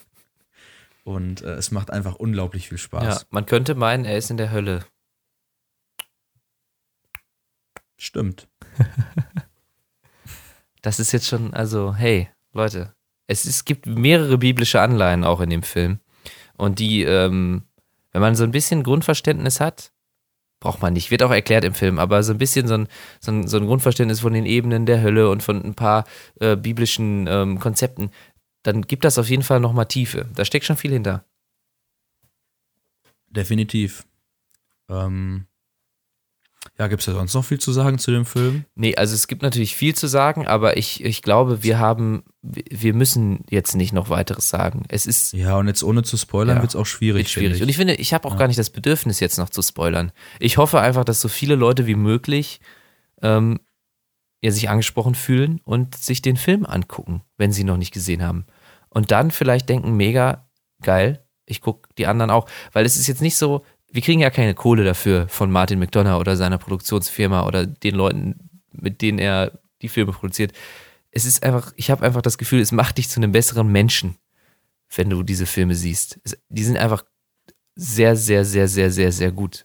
Und äh, es macht einfach unglaublich viel ja, Spaß. man könnte meinen, er ist in der Hölle. Stimmt. Das ist jetzt schon, also, hey, Leute, es, es gibt mehrere biblische Anleihen auch in dem Film. Und die, ähm, wenn man so ein bisschen Grundverständnis hat, braucht man nicht, wird auch erklärt im Film, aber so ein bisschen so ein, so ein, so ein Grundverständnis von den Ebenen der Hölle und von ein paar äh, biblischen ähm, Konzepten, dann gibt das auf jeden Fall nochmal Tiefe. Da steckt schon viel hinter. Definitiv. Ähm, ja, gibt es da sonst noch viel zu sagen zu dem Film? Nee, also es gibt natürlich viel zu sagen, aber ich, ich glaube, wir haben, wir müssen jetzt nicht noch weiteres sagen. Es ist Ja, und jetzt ohne zu spoilern Ja, wird's auch schwierig. Wird schwierig. finde Und ich finde, ich habe auch Ja. gar nicht das Bedürfnis, jetzt noch zu spoilern. Ich hoffe einfach, dass so viele Leute wie möglich ähm, ja, sich angesprochen fühlen und sich den Film angucken, wenn sie ihn noch nicht gesehen haben. Und dann vielleicht denken, mega geil, ich gucke die anderen auch. Weil es ist jetzt nicht so, wir kriegen ja keine Kohle dafür von Martin McDonough oder seiner Produktionsfirma oder den Leuten, mit denen er die Filme produziert. Es ist einfach, ich habe einfach das Gefühl, es macht dich zu einem besseren Menschen, wenn du diese Filme siehst. Es, die sind einfach sehr, sehr, sehr, sehr, sehr, sehr gut.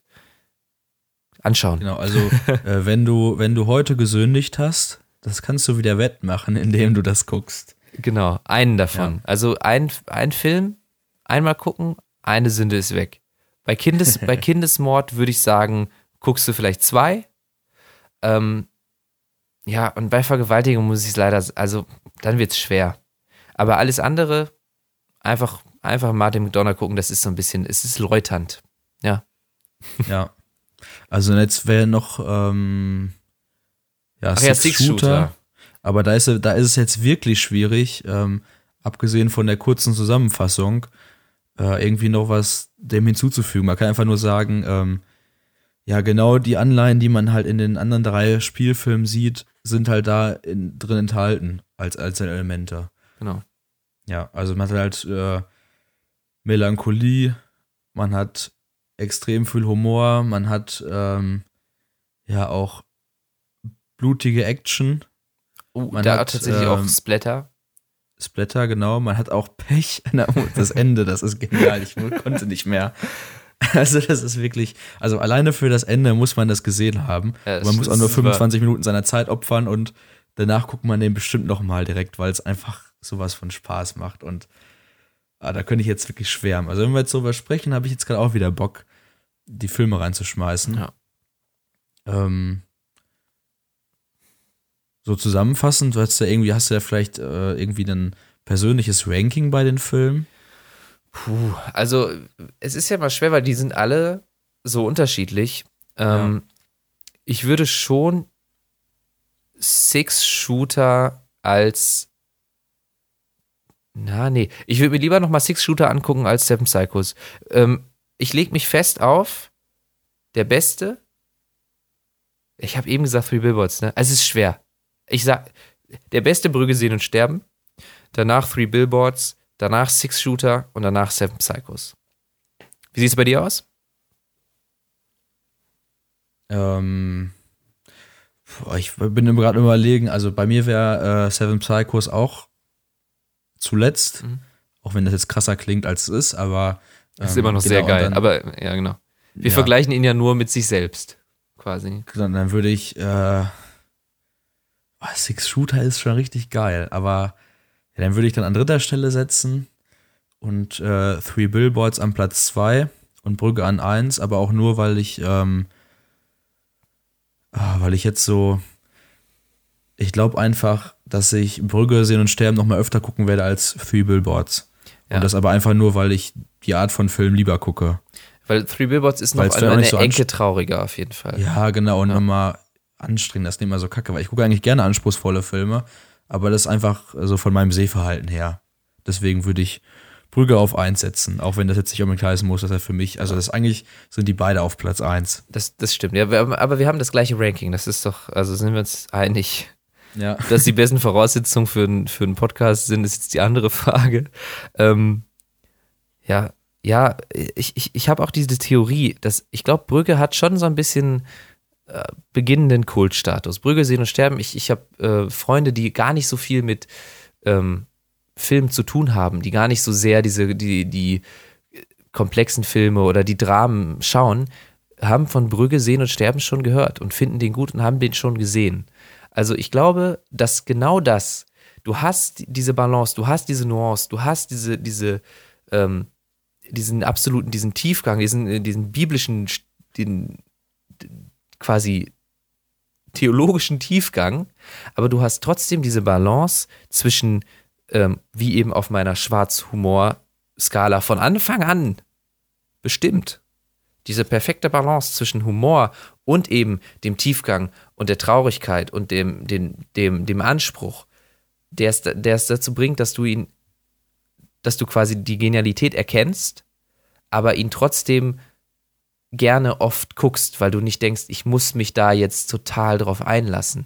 anschauen. Genau, also äh, wenn du, wenn du heute gesündigt hast, das kannst du wieder wettmachen, indem du das guckst. Genau, einen davon. Ja. Also ein, ein Film, einmal gucken, eine Sünde ist weg. Bei, Kindes, bei Kindesmord würde ich sagen, guckst du vielleicht zwei. Ähm, ja, und bei Vergewaltigung muss ich es leider, also dann wird es schwer. Aber alles andere, einfach, einfach Martin McDonough gucken, das ist so ein bisschen, es ist läuternd. Ja. Ja. Also jetzt wäre noch ähm, ja, Ach ja, Six, Six Shooter. Shooter. Aber da ist, da ist es jetzt wirklich schwierig, ähm, abgesehen von der kurzen Zusammenfassung, äh, irgendwie noch was dem hinzuzufügen. Man kann einfach nur sagen, ähm, ja, genau die Anleihen, die man halt in den anderen drei Spielfilmen sieht, sind halt da in, drin enthalten als, als Elemente. Genau. Ja, also man hat halt äh, Melancholie, man hat extrem viel Humor, man hat ähm, ja auch blutige Action, Uh, Man da hat, tatsächlich auch ähm, Splatter. Splatter, genau, man hat auch Pech. Na, Das Ende, das ist genial, ich konnte nicht mehr. Also das ist wirklich, also alleine für das Ende muss man das gesehen haben. Ja, man muss auch nur super. 25 Minuten seiner Zeit opfern und danach guckt man den bestimmt nochmal direkt, weil es einfach sowas von Spaß macht und ah, da könnte ich jetzt wirklich schwärmen. Also wenn wir jetzt darüber sprechen, habe ich jetzt gerade auch wieder Bock, die Filme reinzuschmeißen. Ja. Ähm, so zusammenfassend, du hast ja irgendwie, hast du ja vielleicht äh, irgendwie ein persönliches Ranking bei den Filmen? Puh, also es ist ja mal schwer, weil die sind alle so unterschiedlich. Ähm, Ich würde schon Six-Shooter als na, nee. Ich würde mir lieber nochmal Six-Shooter angucken als Seven Psychos. Ähm, ich lege mich fest auf der Beste. Ich habe eben gesagt Three Billboards, ne? Also es ist schwer. Ich sag, der beste Brügge sehen und sterben. Danach Three Billboards. Danach Six Shooter und danach Seven Psychos. Wie sieht es bei dir aus? Ähm, ich bin gerade überlegen, also bei mir wäre äh, Seven Psychos auch zuletzt, Mhm. auch wenn das jetzt krasser klingt, als es ist, aber Das ist ähm, immer noch genau, sehr geil. Dann, aber ja, genau. Wir Ja. vergleichen ihn ja nur mit sich selbst. Quasi. dann, dann würde ich, äh, oh, Six Shooter ist schon richtig geil, aber ja, dann würde ich dann an dritter Stelle setzen und äh, Three Billboards an Platz zwei und Brügge an eins, aber auch nur, weil ich, ähm, ah, weil ich jetzt so, ich glaube einfach, dass ich Brügge sehen und sterben noch mal öfter gucken werde als Three Billboards. Ja. Und das aber einfach nur, weil ich die Art von Film lieber gucke. Weil Three Billboards ist noch Weil's eine so Ecke anst- trauriger auf jeden Fall. Ja, genau, und Ja. nochmal anstrengend, das ist nicht so kacke, weil ich gucke eigentlich gerne anspruchsvolle Filme, aber das ist einfach so von meinem Sehverhalten her. Deswegen würde ich Brügge auf 1 setzen, auch wenn das jetzt nicht unbedingt heißen muss, dass er für mich, also das eigentlich sind die beide auf Platz 1. Das, das stimmt. Ja, aber wir haben das gleiche Ranking. Das ist doch, also sind wir uns einig. Ja. Dass die besten Voraussetzungen für, einen- für einen Podcast sind, ist jetzt die andere Frage. Ähm, ja, ja, ich, ich, ich habe auch diese Theorie, dass ich glaube, Brügge hat schon so ein bisschen äh, beginnenden Kultstatus. Brügge sehen und sterben. Ich, ich habe äh, Freunde, die gar nicht so viel mit ähm, Film zu tun haben, die gar nicht so sehr diese, die, die komplexen Filme oder die Dramen schauen, haben von Brügge sehen und sterben schon gehört und finden den gut und haben den schon gesehen. Also ich glaube, dass genau das, du hast diese Balance, du hast diese Nuance, du hast diese, diese, ähm, diesen absoluten, diesen Tiefgang, diesen, äh, diesen biblischen, den quasi theologischen Tiefgang, aber du hast trotzdem diese Balance zwischen, ähm, wie eben auf meiner Schwarz-Humor-Skala von Anfang an bestimmt, diese perfekte Balance zwischen Humor und eben dem Tiefgang und der Traurigkeit und dem, dem, dem, dem Anspruch, der es, der es dazu bringt, dass du ihn, dass du quasi die Genialität erkennst, aber ihn trotzdem gerne oft guckst, weil du nicht denkst, ich muss mich da jetzt total drauf einlassen.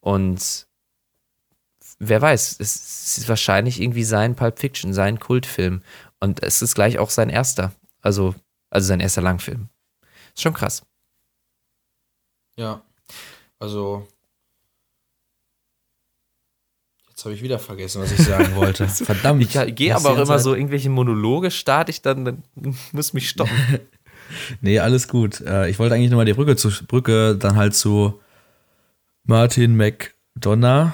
Und wer weiß, es ist wahrscheinlich irgendwie sein Pulp Fiction, sein Kultfilm. Und es ist gleich auch sein erster. Also, also sein erster Langfilm. Ist schon krass. Ja. Also. Jetzt habe ich wieder vergessen, was ich sagen wollte. Verdammt. Ich gehe aber auch immer so irgendwelche Monologe, starte ich dann, dann muss mich stoppen. Nee, alles gut. Äh, ich wollte eigentlich nochmal die Brücke, zu, Brücke dann halt zu Martin McDonough.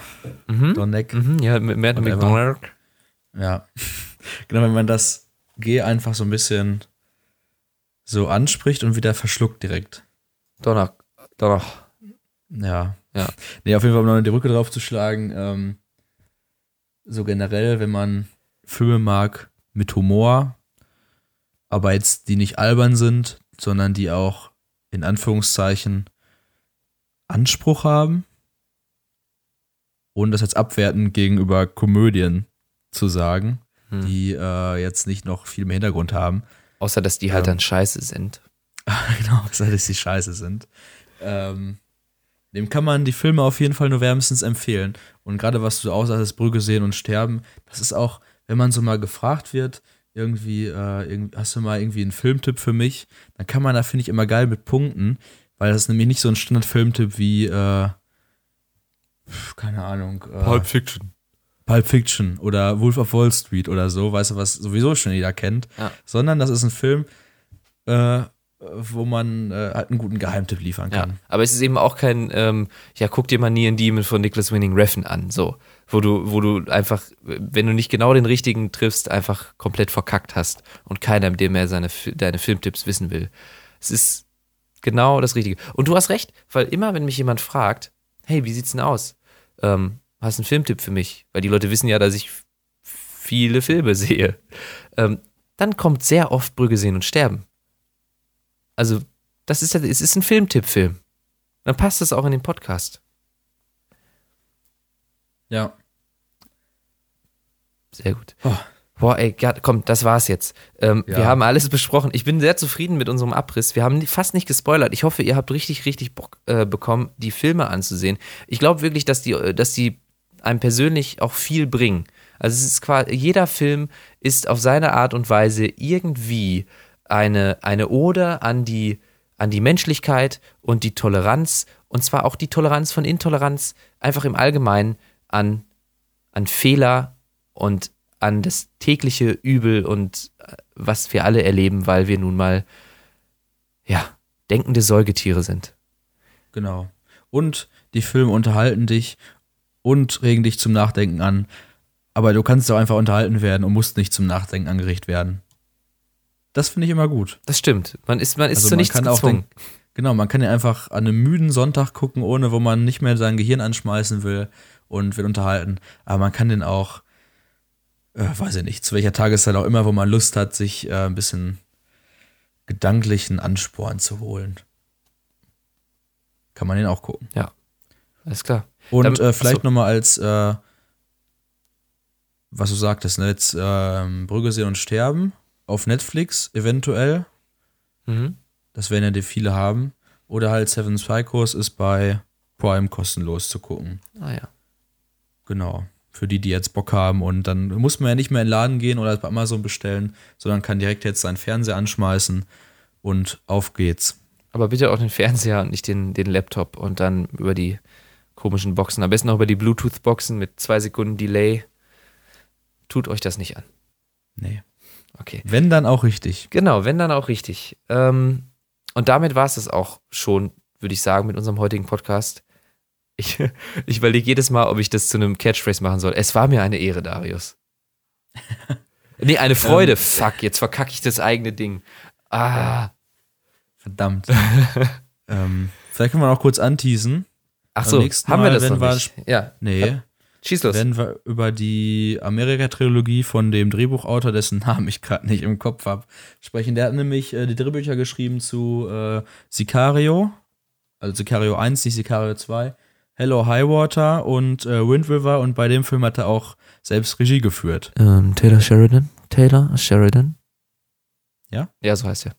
Mhm. Donneck. Mhm, ja, Whatever. McDonald. Ja. genau, wenn man das G einfach so ein bisschen so anspricht und wieder verschluckt direkt. Donner. Donner. Ja. Ja. Nee, auf jeden Fall, um noch die Brücke drauf zu schlagen. Ähm, so generell, wenn man Filme mag mit Humor, aber jetzt die nicht albern sind, sondern die auch in Anführungszeichen Anspruch haben, ohne das jetzt abwertend gegenüber Komödien zu sagen, Hm. die äh, jetzt nicht noch viel mehr Hintergrund haben. Außer, dass die halt Ja. dann scheiße sind. genau, seit es die Scheiße sind. Ähm, dem kann man die Filme auf jeden Fall nur wärmstens empfehlen. Und gerade was du aussagst, Brügge sehen und sterben, das ist auch, wenn man so mal gefragt wird, irgendwie, äh, hast du mal irgendwie einen Filmtipp für mich, dann kann man da, finde ich, immer geil mit punkten, weil das ist nämlich nicht so ein Standard-Filmtipp wie, äh, keine Ahnung, äh, Fiction. Pulp Fiction oder Wolf of Wall Street oder so, weißt du, was sowieso schon jeder kennt, Ja. sondern das ist ein Film, äh, wo man äh, halt einen guten Geheimtipp liefern Ja, kann. aber es ist eben auch kein, ähm, ja, guck dir mal Neon Demon von Nicholas Winning Refn an, so. Wo du, wo du einfach, wenn du nicht genau den richtigen triffst, einfach komplett verkackt hast und keiner, der mehr seine, deine Filmtipps wissen will. Es ist genau das Richtige. Und du hast recht, weil immer, wenn mich jemand fragt, hey, wie sieht's denn aus? Ähm, hast du einen Filmtipp für mich? Weil die Leute wissen ja, dass ich viele Filme sehe. Ähm, dann kommt sehr oft Brügge sehen und sterben. Also, das ist es ist ein Filmtipp-Film. Dann passt das auch in den Podcast. Ja. Sehr gut. Oh. Boah, ey, ja, komm, das war's jetzt. Ähm, Ja. Wir haben alles besprochen. Ich bin sehr zufrieden mit unserem Abriss. Wir haben fast nicht gespoilert. Ich hoffe, ihr habt richtig, richtig Bock äh, bekommen, die Filme anzusehen. Ich glaube wirklich, dass die, äh, dass die einem persönlich auch viel bringen. Also es ist quasi, jeder Film ist auf seine Art und Weise irgendwie eine, eine Ode an die, an die Menschlichkeit und die Toleranz. Und zwar auch die Toleranz von Intoleranz, einfach im Allgemeinen an, an Fehler und an das tägliche Übel und äh, was wir alle erleben, weil wir nun mal, ja, denkende Säugetiere sind. Genau. Und die Filme unterhalten dich und regen dich zum Nachdenken an. Aber du kannst auch einfach unterhalten werden und musst nicht zum Nachdenken angeregt werden. Das finde ich immer gut. Das stimmt. Man ist, man ist Also zu man nichts kann auch gezwungen. Genau, man kann ja einfach an einem müden Sonntag gucken, ohne wo man nicht mehr sein Gehirn anschmeißen will und wird unterhalten. Aber man kann den auch, äh, weiß ich nicht, zu welcher Tageszeit auch immer, wo man Lust hat, sich äh, ein bisschen gedanklichen Ansporn zu holen. Kann man den auch gucken. Alles klar. Und Dann- äh, vielleicht achso. nochmal als, äh, was du sagtest, ne, jetzt ähm, Brügge sehen und sterben auf Netflix eventuell. Mhm. Das werden ja die viele haben. Oder halt Seven Psychos ist bei Prime kostenlos zu gucken. Ah ja. Genau. Für die, die jetzt Bock haben. Und dann muss man ja nicht mehr in den Laden gehen oder bei Amazon bestellen, sondern kann direkt jetzt seinen Fernseher anschmeißen und auf geht's. Aber bitte auch den Fernseher und nicht den, den Laptop und dann über die komischen Boxen. Am besten auch über die Bluetooth-Boxen mit zwei Sekunden Delay. Tut euch das nicht an. Nee. Okay. Wenn dann auch richtig. Genau, wenn dann auch richtig. Ähm, und damit war es das auch schon, würde ich sagen, mit unserem heutigen Podcast. Ich, ich überlege jedes Mal, ob ich das zu einem Catchphrase machen soll. Es war mir eine Ehre, Darius. Nee, eine Freude. Ähm. Fuck, jetzt verkacke ich das eigene Ding. Ah. Verdammt. ähm, vielleicht können wir noch kurz anteasen. Ach so, haben wir das noch wir- nicht? Ja, Nee. schieß los. Wenn wir über die Amerika-Trilogie von dem Drehbuchautor, dessen Namen ich gerade nicht im Kopf habe, sprechen. Der hat nämlich äh, die Drehbücher geschrieben zu äh, Sicario, also Sicario 1, nicht Sicario 2, Hello Highwater und äh, Wind River und bei dem Film hat er auch selbst Regie geführt. Ähm, Taylor Sheridan? Taylor Sheridan? Ja? Ja, so heißt er.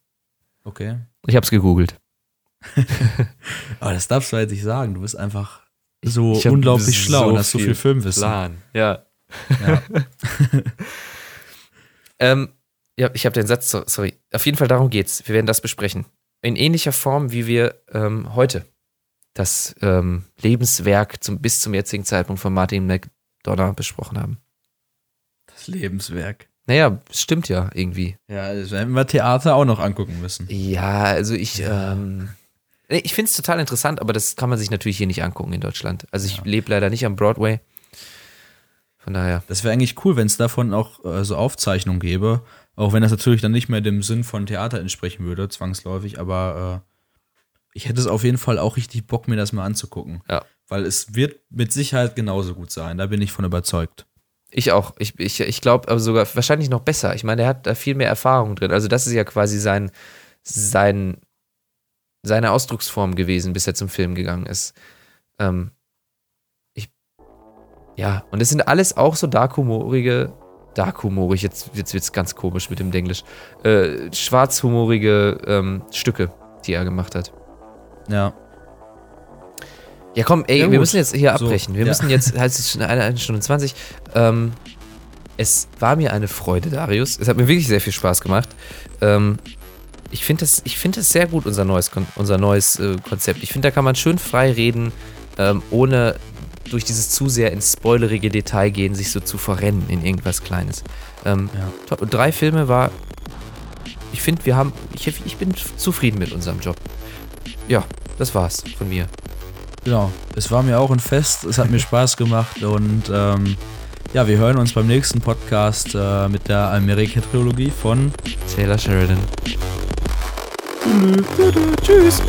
Okay. Ich hab's gegoogelt. Aber das darfst du halt nicht sagen. Du bist einfach so ich hab unglaublich so schlau und hast so viel Filmwissen. Plan. Ja. Ja. Ähm, ja, ich habe den Satz, so- sorry. Auf jeden Fall darum geht's. Wir werden das besprechen. In ähnlicher Form, wie wir ähm, heute das ähm, Lebenswerk zum, bis zum jetzigen Zeitpunkt von Martin McDonough besprochen haben. Das Lebenswerk. Naja, stimmt ja irgendwie. Ja, das werden wir Theater auch noch angucken müssen. Ja, also ich, ähm, ich finde es total interessant, aber das kann man sich natürlich hier nicht angucken in Deutschland. Also ich lebe leider nicht am Broadway. Von daher. Das wäre eigentlich cool, wenn es davon auch äh, so Aufzeichnungen gäbe. Auch wenn das natürlich dann nicht mehr dem Sinn von Theater entsprechen würde, zwangsläufig, aber äh, ich hätte es auf jeden Fall auch richtig Bock, mir das mal anzugucken. Ja. Weil es wird mit Sicherheit genauso gut sein, da bin ich von überzeugt. Ich auch. Ich, ich, ich glaube aber sogar wahrscheinlich noch besser. Ich meine, er hat da viel mehr Erfahrung drin. Also das ist ja quasi sein, sein, seine Ausdrucksform gewesen, bis er zum Film gegangen ist. Ähm, ich, ja, und es sind alles auch so dark-humorige, dark-humorig, jetzt, jetzt wird es ganz komisch mit dem Englisch, äh, schwarzhumorige ähm, Stücke, die er gemacht hat. Ja. Ja, komm, ey, Ja, wir gut. müssen jetzt hier So, abbrechen. Wir ja. müssen jetzt, heißt es schon eine, eine Stunde 20. Ähm, es war mir eine Freude, Darius. Es hat mir wirklich sehr viel Spaß gemacht. Ähm, ich finde das, ich finde das sehr gut, unser neues, unser neues äh, Konzept. Ich finde, da kann man schön frei reden, ähm, ohne durch dieses zu sehr ins spoilerige Detail gehen, sich so zu verrennen in irgendwas Kleines. Ähm, Ja. drei Filme war, ich finde, wir haben, ich, ich bin zufrieden mit unserem Job. Ja, das war's von mir. Genau. Es war mir auch ein Fest, es hat mir Spaß gemacht und ähm, ja, wir hören uns beim nächsten Podcast äh, mit der Amerika-Trilogie von Taylor Sheridan. Tschüss.